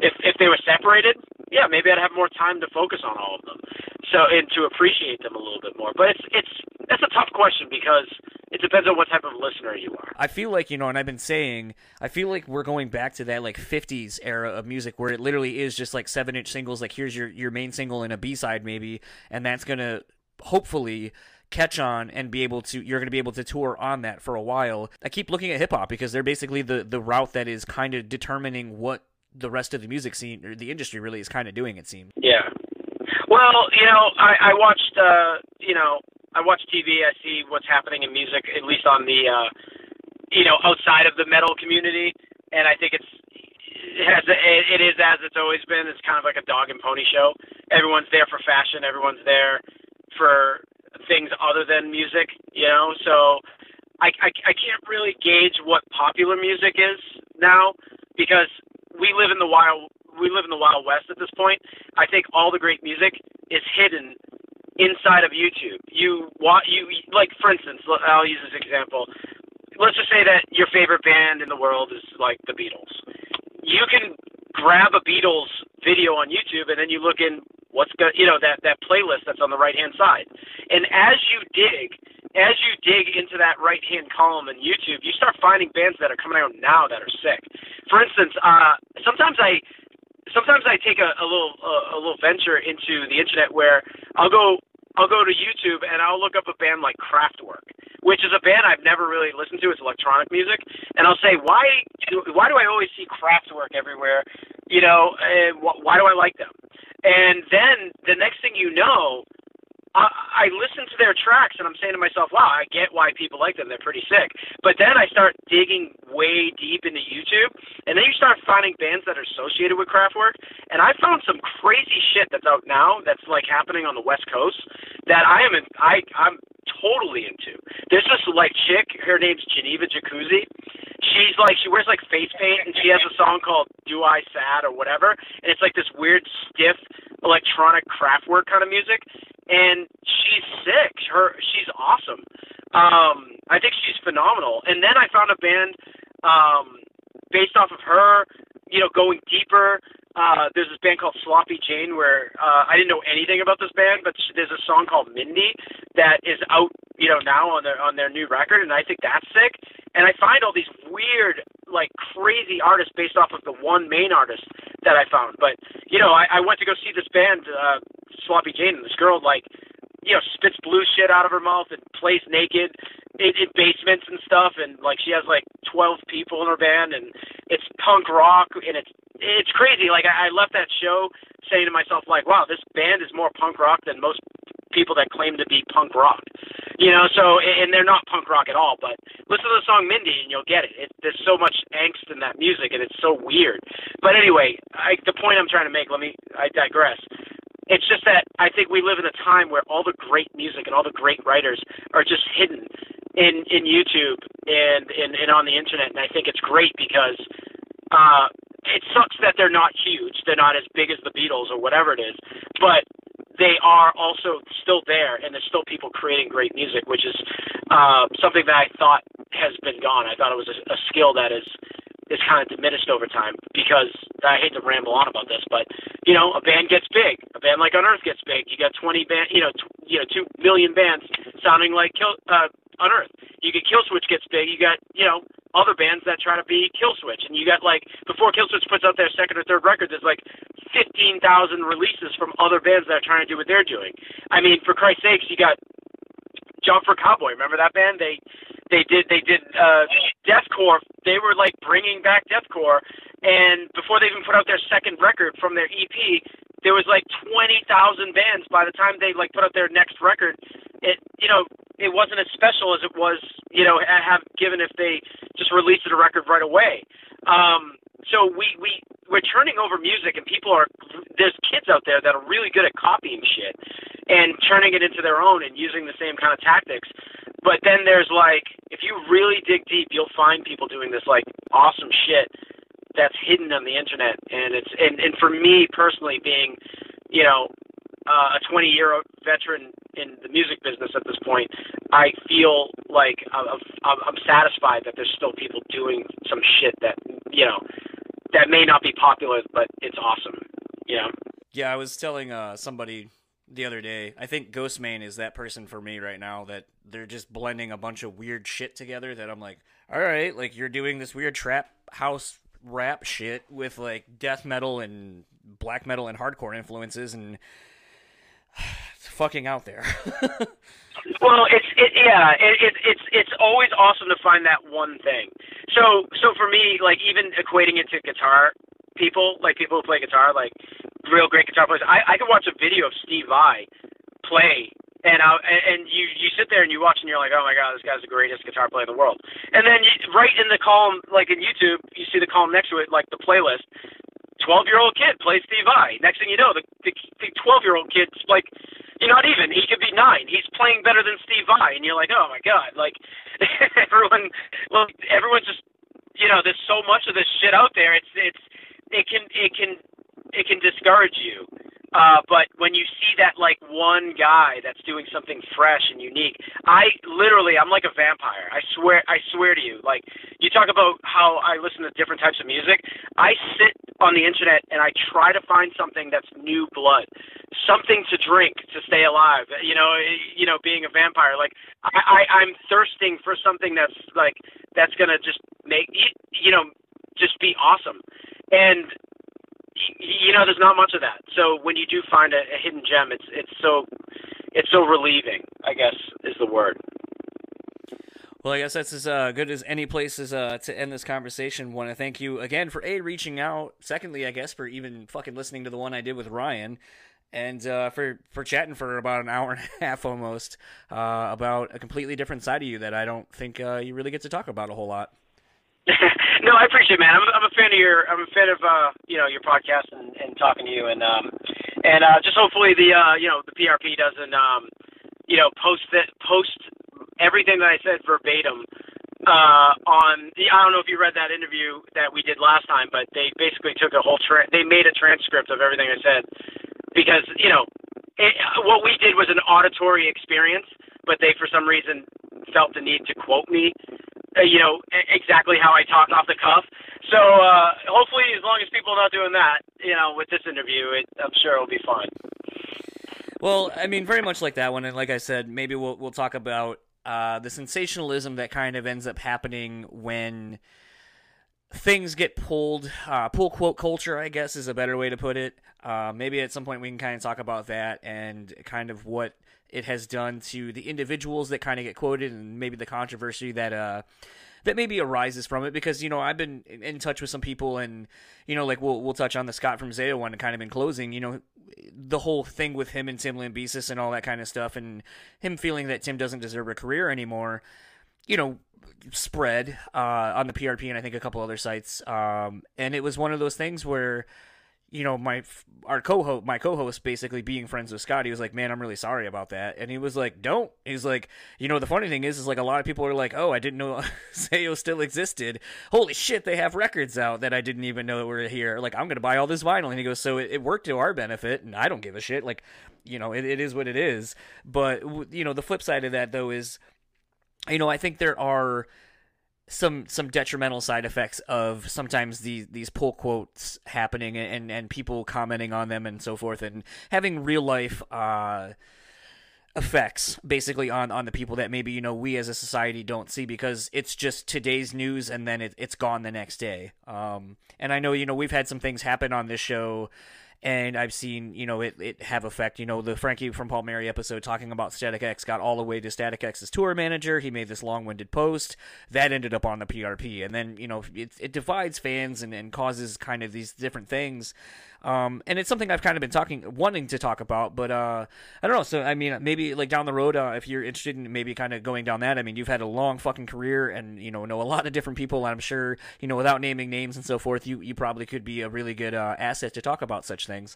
if if they were separated, yeah, maybe I'd have more time to focus on all of them, so and to appreciate them a little bit more. But it's it's that's a tough question because it depends on what type of listener you are. I feel like you know, and I've been saying, I feel like we're going back to that like '50s era of music where it literally is just like seven inch singles. Like here's your your main single and a B side maybe, and that's gonna hopefully catch on and be able to you're going to be able to tour on that for a while. I keep looking at hip hop because they're basically the the route that is kind of determining what the rest of the music scene or the industry really is kind of doing it seems. Yeah. Well, you know, I I watched uh, you know, I watch TV, I see what's happening in music at least on the uh you know, outside of the metal community and I think it's it has it is as it's always been. It's kind of like a dog and pony show. Everyone's there for fashion. Everyone's there for things other than music, you know. So I, I I can't really gauge what popular music is now because we live in the wild we live in the wild west at this point. I think all the great music is hidden inside of YouTube. You want you like for instance, I'll use this example. Let's just say that your favorite band in the world is like the Beatles. You can grab a Beatles video on YouTube and then you look in what's going you know that that playlist that's on the right hand side and as you dig as you dig into that right hand column in youtube you start finding bands that are coming out now that are sick for instance uh sometimes i sometimes i take a, a little a, little venture into the internet where i'll go I'll go to YouTube and I'll look up a band like Kraftwerk, which is a band I've never really listened to. It's electronic music, and I'll say, why do why do I always see Kraftwerk everywhere? You know, and wh- why do I like them? And then the next thing you know, I, I listen to their tracks and I'm saying to myself, wow, I get why people like them. They're pretty sick. But then I start digging way deep into YouTube, and then you start finding bands that are associated with Kraftwerk. And I found some crazy shit that's out now that's like happening on the West Coast that I am in, I I'm totally into. There's this like chick, her name's Geneva Jacuzzi. She's like she wears like face paint and she has a song called Do I Sad or whatever, and it's like this weird stiff electronic Kraftwerk kind of music and she's sick. Her she's awesome. Um, I think she's phenomenal. And then I found a band um, based off of her. You know, going deeper. Uh, there's this band called Sloppy Jane where uh, I didn't know anything about this band, but there's a song called Mindy that is out, you know, now on their on their new record, and I think that's sick. And I find all these weird, like crazy artists based off of the one main artist that I found. But you know, I, I went to go see this band, uh, Sloppy Jane, and this girl like, you know, spits blue shit out of her mouth and plays naked in, in basements and stuff, and like she has like 12 people in her band, and it's punk rock, and it's it's crazy. Like I, I left that show saying to myself, like, wow, this band is more punk rock than most people that claim to be punk rock. You know, so and they're not punk rock at all. But listen to the song Mindy, and you'll get it. it there's so much angst in that music, and it's so weird. But anyway, I, the point I'm trying to make. Let me. I digress. It's just that I think we live in a time where all the great music and all the great writers are just hidden in in YouTube and and, and on the internet, and I think it's great because uh, it sucks that they're not huge. They're not as big as the Beatles or whatever it is, but they are also still there, and there's still people creating great music, which is uh, something that I thought has been gone. I thought it was a, a skill that is is kind of diminished over time because I hate to ramble on about this, but you know, a band gets big. A band like Unearth gets big. You got 20 band, you know, tw- you know, two million bands sounding like Kill, uh, Unearth. You get Killswitch gets big. You got, you know, other bands that try to be Killswitch, and you got like before Killswitch puts out their second or third record, there's like 15,000 releases from other bands that are trying to do what they're doing. I mean, for Christ's sakes, you got Job for a Cowboy. Remember that band? They they did they did uh, deathcore. They were like bringing back deathcore, and before they even put out their second record from their EP, there was like 20,000 bands. By the time they like put out their next record, it you know it wasn't as special as it was, you know, have given if they just released a record right away. Um, so we we we're turning over music, and people are there's kids out there that are really good at copying shit and turning it into their own and using the same kind of tactics. But then there's like, if you really dig deep, you'll find people doing this like awesome shit that's hidden on the internet. And it's and and for me personally, being you know uh, a 20 year old veteran in the music business at this point, I feel like I'm, I'm, I'm satisfied that there's still people doing some shit that you know that may not be popular, but it's awesome. Know. Yeah, I was telling uh, somebody the other day. I think Ghostemane is that person for me right now. That they're just blending a bunch of weird shit together. That I'm like, all right, like you're doing this weird trap house rap shit with like death metal and black metal and hardcore influences, and it's fucking out there. Well, it's it, yeah, it, it, it's it's always awesome to find that one thing. So so for me, like even equating it to guitar people, like people who play guitar, like real great guitar players. I I could watch a video of Steve Vai play, and I and you you sit there and you watch and you're like, oh my god, this guy's the greatest guitar player in the world. And then you, right in the column, like in YouTube, you see the column next to it, like the playlist. 12 year old kid plays Steve Vai. Next thing you know, the the 12 year old kid's like you're not even. He could be nine. He's playing better than Steve Vai, and you're like, oh my god, like everyone, well, everyone's just, you know, there's so much of this shit out there. It's it's it can it can it can discourage you. Uh, but when you see that like one guy that's doing something fresh and unique, I literally I'm like a vampire. I swear I swear to you. Like you talk about how I listen to different types of music. I sit on the internet and I try to find something that's new blood, something to drink to stay alive. You know, you know, being a vampire. Like I, I I'm thirsting for something that's like that's gonna just make you know just be awesome. And you know, there's not much of that. So when you do find a, a hidden gem, it's it's so it's so relieving. I guess is the word. Well, I guess that's as uh, good as any place is uh, to end this conversation. Want to thank you again for a reaching out. Secondly, I guess for even fucking listening to the one I did with Ryan, and uh, for for chatting for about an hour and a half almost uh, about a completely different side of you that I don't think uh, you really get to talk about a whole lot. no, I appreciate it, man. I'm, I'm a fan of your I'm a fan of uh, you know your podcast and, and talking to you and um and uh, just hopefully the uh, you know the PRP doesn't um you know post that post everything that I said verbatim uh, on the, I don't know if you read that interview that we did last time, but they basically took a whole tra- they made a transcript of everything I said because you know it, what we did was an auditory experience, but they for some reason felt the need to quote me you know, exactly how I talk off the cuff. So uh, hopefully, as long as people are not doing that, you know, with this interview, it, I'm sure it'll be fine. Well, I mean, very much like that one, and like I said, maybe we'll we'll talk about uh, the sensationalism that kind of ends up happening when things get pulled. Uh, pull quote culture, I guess, is a better way to put it. Uh, maybe at some point we can kind of talk about that and kind of what it has done to the individuals that kind of get quoted and maybe the controversy that uh that maybe arises from it because you know I've been in touch with some people and you know like we'll we'll touch on the Scott from Zao one kind of in closing you know the whole thing with him and Tim Lambesis and all that kind of stuff and him feeling that Tim doesn't deserve a career anymore you know spread uh, on the PRP and I think a couple other sites. Um, and it was one of those things where you know my our co-host my co-host basically being friends with Scott he was like man I'm really sorry about that. And he was like don't. He's like you know the funny thing is is like a lot of people are like oh I didn't know Zao still existed. Holy shit they have records out that I didn't even know were here. Like I'm gonna buy all this vinyl. And he goes so it, it worked to our benefit and I don't give a shit. Like you know it, it is what it is. But you know the flip side of that though is you know I think there are some some detrimental side effects of sometimes these these pull quotes happening and and people commenting on them and so forth and having real life uh, effects basically on on the people that maybe you know we as a society don't see because it's just today's news and then it, it's gone the next day. Um, and i know you know we've had some things happen on this show and I've seen you know it, it have effect. You know the Frankie from Palmieri episode talking about Static X got all the way to Static X's tour manager. He made this long-winded post that ended up on the PRP, and then you know it it divides fans and, and causes kind of these different things. Um, and it's something I've kind of been talking, wanting to talk about, but uh, I don't know. So I mean, maybe like down the road, uh, if you're interested in maybe kind of going down that. I mean, you've had a long fucking career, and you know know a lot of different people. And I'm sure you know without naming names and so forth, you you probably could be a really good uh, asset to talk about such things.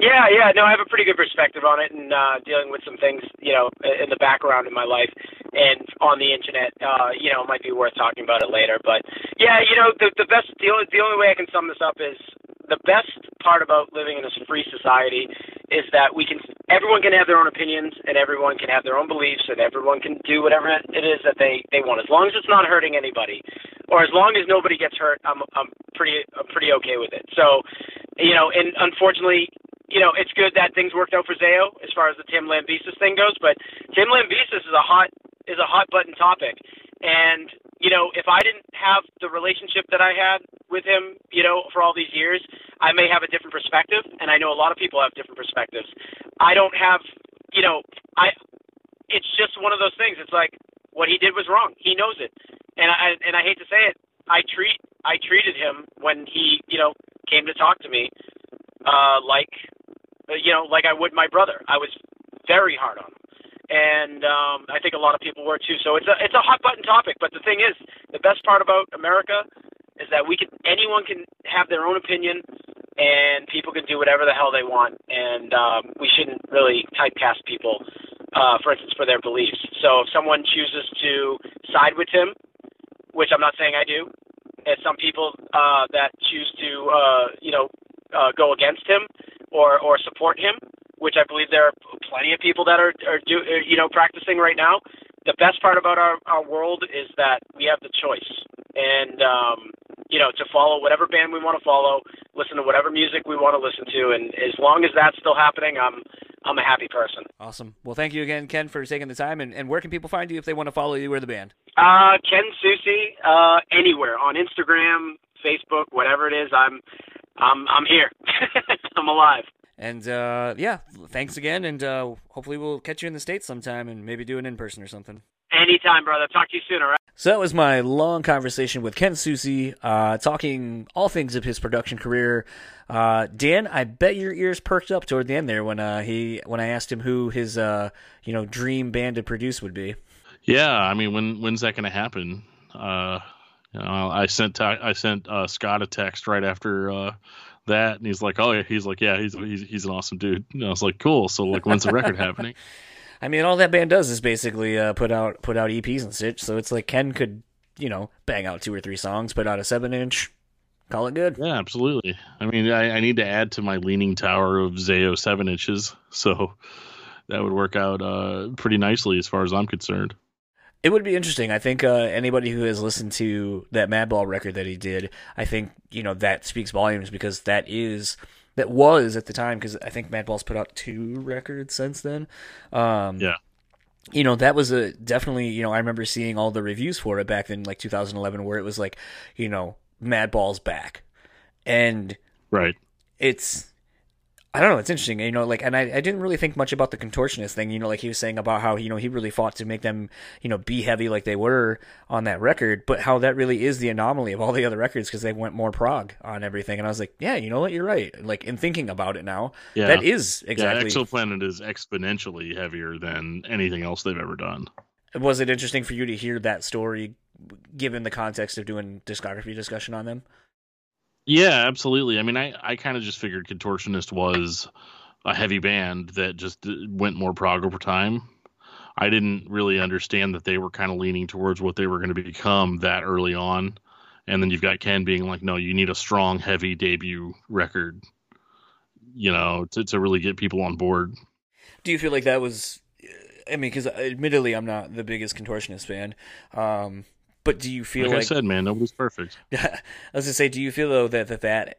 Yeah, yeah, no, I have a pretty good perspective on it, and uh, dealing with some things, you know, in the background in my life and on the internet, uh, you know, it might be worth talking about it later. But yeah, you know, the the best, the only the only way I can sum this up is the best part about living in a free society is that we can, everyone can have their own opinions, and everyone can have their own beliefs, and everyone can do whatever it is that they they want, as long as it's not hurting anybody, or as long as nobody gets hurt. I'm I'm pretty I'm pretty okay with it. So, you know, and unfortunately you know, it's good that things worked out for Zao as far as the Tim Lambesis thing goes. But Tim Lambesis is a hot is a hot button topic, and you know, if I didn't have the relationship that I had with him, you know, for all these years, I may have a different perspective, and I know a lot of people have different perspectives. I don't have, you know, I. It's just one of those things. It's like what he did was wrong. He knows it, and I and I hate to say it. I treat I treated him when he, you know, came to talk to me uh, like you know, like I would my brother. I was very hard on him, and um, I think a lot of people were too. So it's a it's a hot button topic. But the thing is, the best part about America is that we can anyone can have their own opinion, and people can do whatever the hell they want, and um, we shouldn't really typecast people. Uh, for instance, for their beliefs. So if someone chooses to side with him, which I'm not saying I do, and some people uh, that choose to, uh, you know, uh, go against him, or or support him, which I believe there are plenty of people that are are do uh, you know practicing right now. The best part about our our world is that we have the choice, and um, you know to follow whatever band we want to follow, listen to whatever music we want to listen to, and as long as that's still happening, I'm I'm a happy person. Awesome. Well, thank you again, Ken, for taking the time. And, and where can people find you if they want to follow you or the band? Uh, Ken Susi, uh, anywhere on Instagram, Facebook, whatever it is. I'm I'm I'm here. I'm alive. And uh, yeah, thanks again, and uh, hopefully we'll catch you in the states sometime, and maybe do an in person or something. Anytime, brother. Talk to you soon. All right. So that was my long conversation with Ken Susi, uh, talking all things of his production career. Uh, Dan, I bet your ears perked up toward the end there when uh, he when I asked him who his uh, you know dream band to produce would be. Yeah, I mean, when when's that going to happen? Uh, you know, I sent I sent uh, Scott a text right after uh, that, and he's like, "Oh, yeah. he's like, yeah, he's he's he's an awesome dude." And I was like, "Cool." So like, when's the record happening? I mean, all that band does is basically uh, put out put out EPs and such. So it's like Ken could, you know, bang out two or three songs, put out a seven inch, call it good. Yeah, absolutely. I mean, I, I need to add to my leaning tower of Zao seven inches, so that would work out uh, pretty nicely as far as I'm concerned. It would be interesting. I think uh, anybody who has listened to that Madball record that he did, I think you know that speaks volumes because that is that was at the time because I think Madball's put out two records since then. Um, yeah, you know that was a definitely you know I remember seeing all the reviews for it back in like 2011 where it was like you know Madball's back, and right, it's I don't know. It's interesting, you know. Like, and I, I didn't really think much about the contortionist thing. You know, like he was saying about how you know he really fought to make them, you know, be heavy like they were on that record, but how that really is the anomaly of all the other records because they went more prog on everything. And I was like, yeah, you know what, you're right. Like in thinking about it now, yeah. that is exactly. Yeah, Exoplanet is exponentially heavier than anything else they've ever done. Was it interesting for you to hear that story, given the context of doing discography discussion on them? Yeah, absolutely. I mean, I, I kind of just figured Contortionist was a heavy band that just went more prog over time. I didn't really understand that they were kind of leaning towards what they were going to become that early on. And then you've got Ken being like, no, you need a strong, heavy debut record, you know, to, to really get people on board. Do you feel like that was, I mean, because admittedly, I'm not the biggest Contortionist fan. Um, but do you feel like, like I said, man, nobody's perfect. I was gonna say, do you feel though that that, that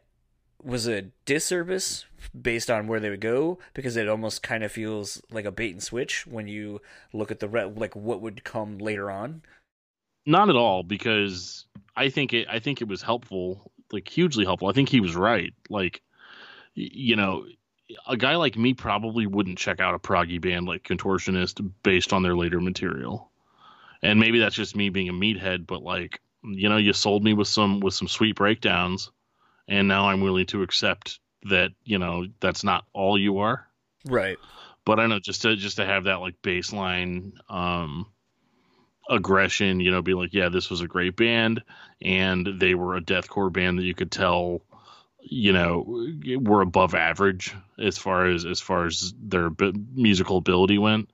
was a disservice based on where they would go because it almost kind of feels like a bait and switch when you look at the re- like what would come later on? Not at all, because I think it. I think it was helpful, like hugely helpful. I think he was right. Like, you know, a guy like me probably wouldn't check out a proggy band like Contortionist based on their later material and maybe that's just me being a meathead, but like you know, you sold me with some with some sweet breakdowns, and now I'm willing to accept that you know that's not all you are. Right. But I know just to just to have that like baseline um, aggression, you know, be like, yeah, this was a great band, and they were a deathcore band that you could tell, you know, were above average as far as as far as their musical ability went.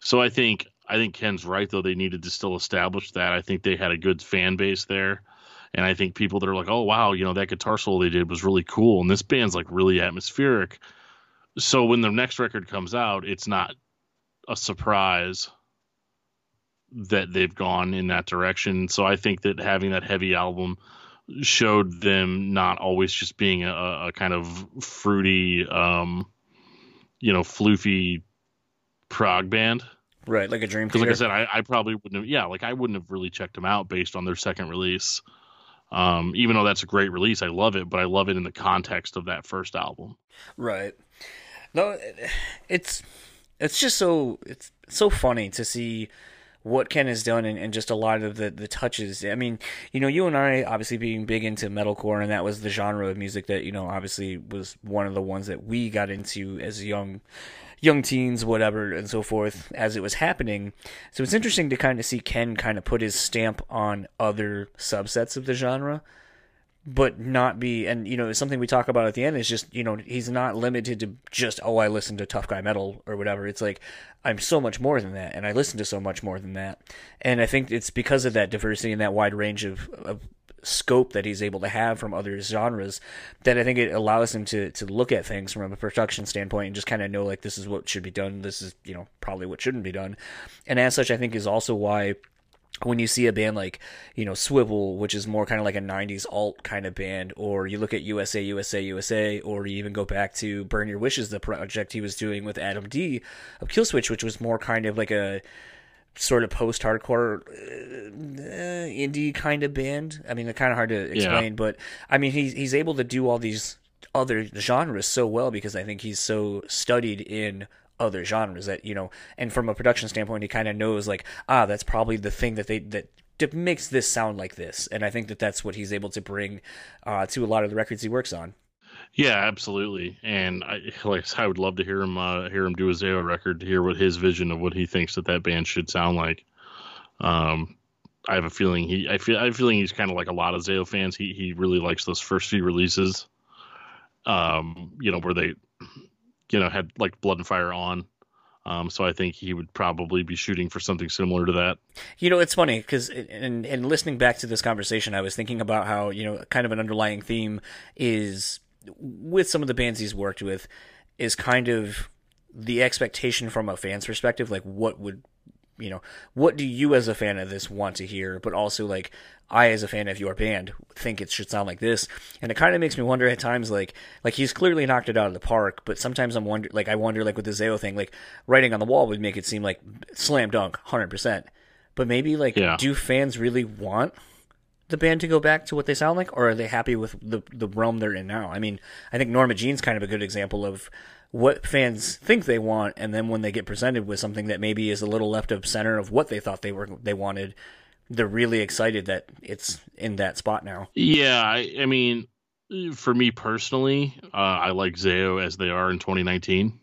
So I think I think Ken's right though. They needed to still establish that. I think they had a good fan base there. And I think people that are like, oh wow, you know that guitar solo they did was really cool, and this band's like really atmospheric. So when the next record comes out, it's not a surprise that they've gone in that direction. So I think that having that heavy album showed them not always just being a, a kind of fruity, um, you know, floofy prog band. Right, like a dream. Because, like I said, I, I, probably wouldn't have. Yeah, like I wouldn't have really checked them out based on their second release. Um, even though that's a great release, I love it, but I love it in the context of that first album. Right. No, it's it's just so it's so funny to see what Ken has done and, and, just a lot of the, the touches. I mean, you know, you and I obviously being big into metalcore, and that was the genre of music that, you know, obviously was one of the ones that we got into as young young teens, whatever, and so forth as it was happening. So it's interesting to kind of see Ken kind of put his stamp on other subsets of the genre but not be and you know something we talk about at the end is just you know he's not limited to just oh I listen to tough guy metal or whatever it's like I'm so much more than that and I listen to so much more than that and I think it's because of that diversity and that wide range of, of scope that he's able to have from other genres that I think it allows him to to look at things from a production standpoint and just kind of know like this is what should be done this is you know probably what shouldn't be done. And as such I think is also why when you see a band like you know Swivel, which is more kind of like a '90s alt kind of band, or you look at USA, USA, USA, or you even go back to Burn Your Wishes, the project he was doing with Adam D of Killswitch, which was more kind of like a sort of post-hardcore uh, indie kind of band. I mean, it's kind of hard to explain, yeah. but I mean, he's he's able to do all these other genres so well because I think he's so studied in other genres that you know and from a production standpoint he kind of knows like ah that's probably the thing that they that makes this sound like this and i think that that's what he's able to bring uh, to a lot of the records he works on yeah absolutely and i like i would love to hear him uh, hear him do a zao record to hear what his vision of what he thinks that that band should sound like um i have a feeling he i feel i have a feeling he's kind of like a lot of zao fans he he really likes those first few releases um you know where they you know had like Blood and Fire on. Um, so I think he would probably be shooting for something similar to that. You know, it's funny because in, in listening back to this conversation, I was thinking about how you know, kind of an underlying theme is with some of the bands he's worked with is kind of the expectation from a fan's perspective, like what would you know, what do you as a fan of this want to hear? But also like I as a fan of your band think it should sound like this. And it kind of makes me wonder at times like like he's clearly knocked it out of the park, but sometimes I'm wonder like I wonder like with the Zao thing, like writing on the wall would make it seem like slam dunk, hundred percent. But maybe like yeah. do fans really want the band to go back to what they sound like, or are they happy with the the realm they're in now? I mean, I think Norma Jean's kind of a good example of what fans think they want, and then when they get presented with something that maybe is a little left of center of what they thought they were they wanted, they're really excited that it's in that spot now. Yeah, I, I mean, for me personally, uh, I like Zao as they are in 2019.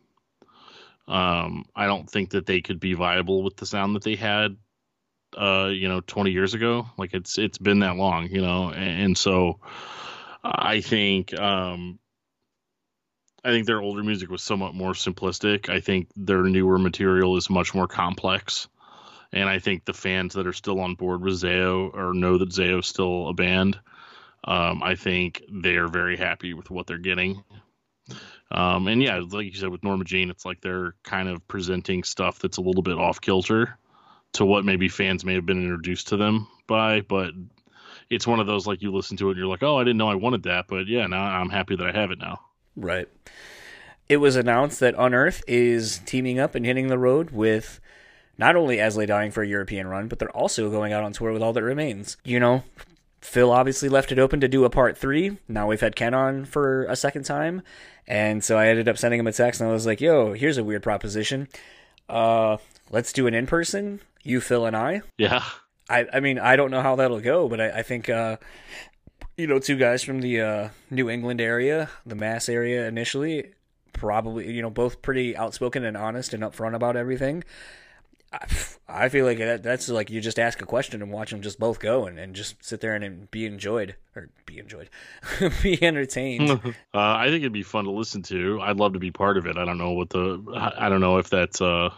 Um, I don't think that they could be viable with the sound that they had, uh, you know, 20 years ago. Like it's it's been that long, you know, and, and so I think um, I think their older music was somewhat more simplistic. I think their newer material is much more complex. And I think the fans that are still on board with Zao or know that Zao's still a band, um, I think they are very happy with what they're getting. Um, and yeah, like you said with Norma Jean, it's like they're kind of presenting stuff that's a little bit off kilter to what maybe fans may have been introduced to them by, but it's one of those like you listen to it and you're like, oh, I didn't know I wanted that, but yeah, now I'm happy that I have it now. Right. It was announced that Unearth is teaming up and hitting the road with not only As Lay Dying for a European run, but they're also going out on tour with All That Remains. You know, Phil obviously left it open to do a part three. Now we've had Ken on for a second time. And so I ended up sending him a text and I was like, yo, here's a weird proposition. Uh, let's do an in person, you, Phil, and I. Yeah. I, I mean, I don't know how that'll go, but I, I think uh, you know, two guys from the uh, New England area, the Mass area initially, probably, you know, both pretty outspoken and honest and upfront about everything. I, I feel like that, that's like you just ask a question and watch them just both go and, and just sit there and, and be enjoyed or be enjoyed, be entertained. uh, I think it'd be fun to listen to. I'd love to be part of it. I don't know what the I don't know if that's uh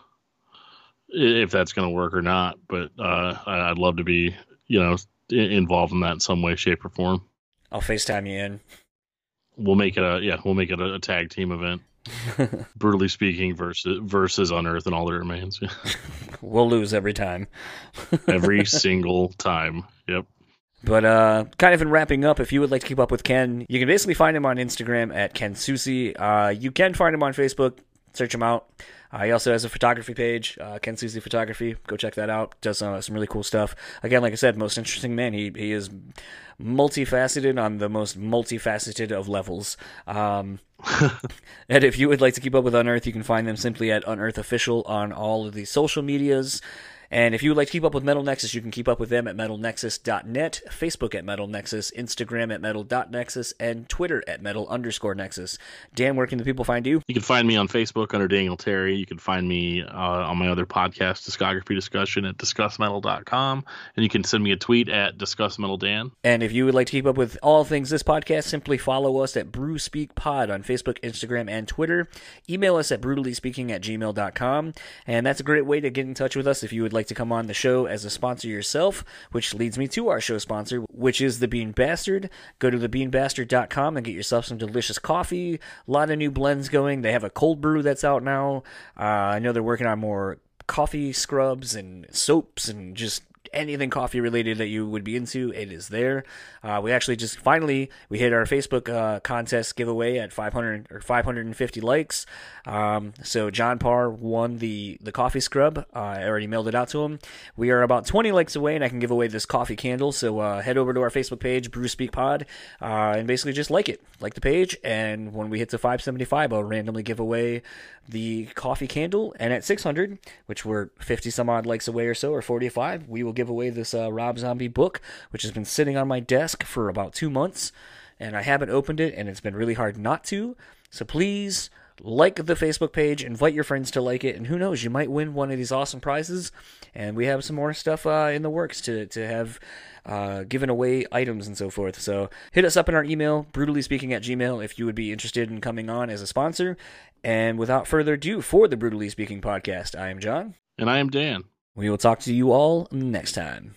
if that's going to work or not, but uh, I'd love to be you know involved in that in some way, shape, or form. I'll FaceTime you in. We'll make it a yeah, we'll make it a, a tag team event. Brutally speaking, versus versus Unearth and all that remains. we'll lose every time. every single time. Yep. But uh, kind of in wrapping up, if you would like to keep up with Ken, you can basically find him on Instagram at Ken Susi. Uh, you can find him on Facebook. Search him out. Uh, he also has a photography page, uh, Ken Susi Photography. Go check that out. Does uh, some really cool stuff. Again, like I said, most interesting man. He he is multifaceted on the most multifaceted of levels. Um, and if you would like to keep up with Unearth, you can find them simply at Unearth Official on all of the social medias. And if you would like to keep up with Metal Nexus, you can keep up with them at metalnexus.net, Facebook at Metal Nexus, Instagram at metal.nexus, and Twitter at metal underscore nexus. Dan, where can the people find you? You can find me on Facebook under Daniel Terry. You can find me uh, on my other podcast, Discography Discussion, at discussmetal.com. And you can send me a tweet at discussmetaldan. And if you would like to keep up with all things this podcast, simply follow us at Brew Speak Pod on Facebook, Instagram, and Twitter. Email us at brutallyspeaking at gmail.com. And that's a great way to get in touch with us if you would like to come on the show as a sponsor yourself, which leads me to our show sponsor, which is The Bean Bastard. Go to thebeanbastard.com and get yourself some delicious coffee. A lot of new blends going. They have a cold brew that's out now. Uh, I know they're working on more coffee scrubs and soaps and just anything coffee related that you would be into, it is there. Uh, we actually just finally we hit our Facebook uh, contest giveaway at 500 or 550 likes. Um, so John Parr won the the coffee scrub. Uh, I already mailed it out to him. We are about 20 likes away, and I can give away this coffee candle. So uh, head over to our Facebook page, Brew Speak Pod, uh, and basically just like it, like the page. And when we hit to 575, I'll randomly give away the coffee candle. And at 600, which we're 50 some odd likes away or so, or 45, we will give away this uh, Rob Zombie book, which has been sitting on my desk for about two months, and I haven't opened it, and it's been really hard not to. So please like the Facebook page, invite your friends to like it, and who knows, you might win one of these awesome prizes. And we have some more stuff uh, in the works to to have uh, given away items and so forth. So hit us up in our email, brutally speaking at gmail, if you would be interested in coming on as a sponsor. And without further ado, for the Brutally Speaking podcast, I am John. And I am Dan. We will talk to you all next time.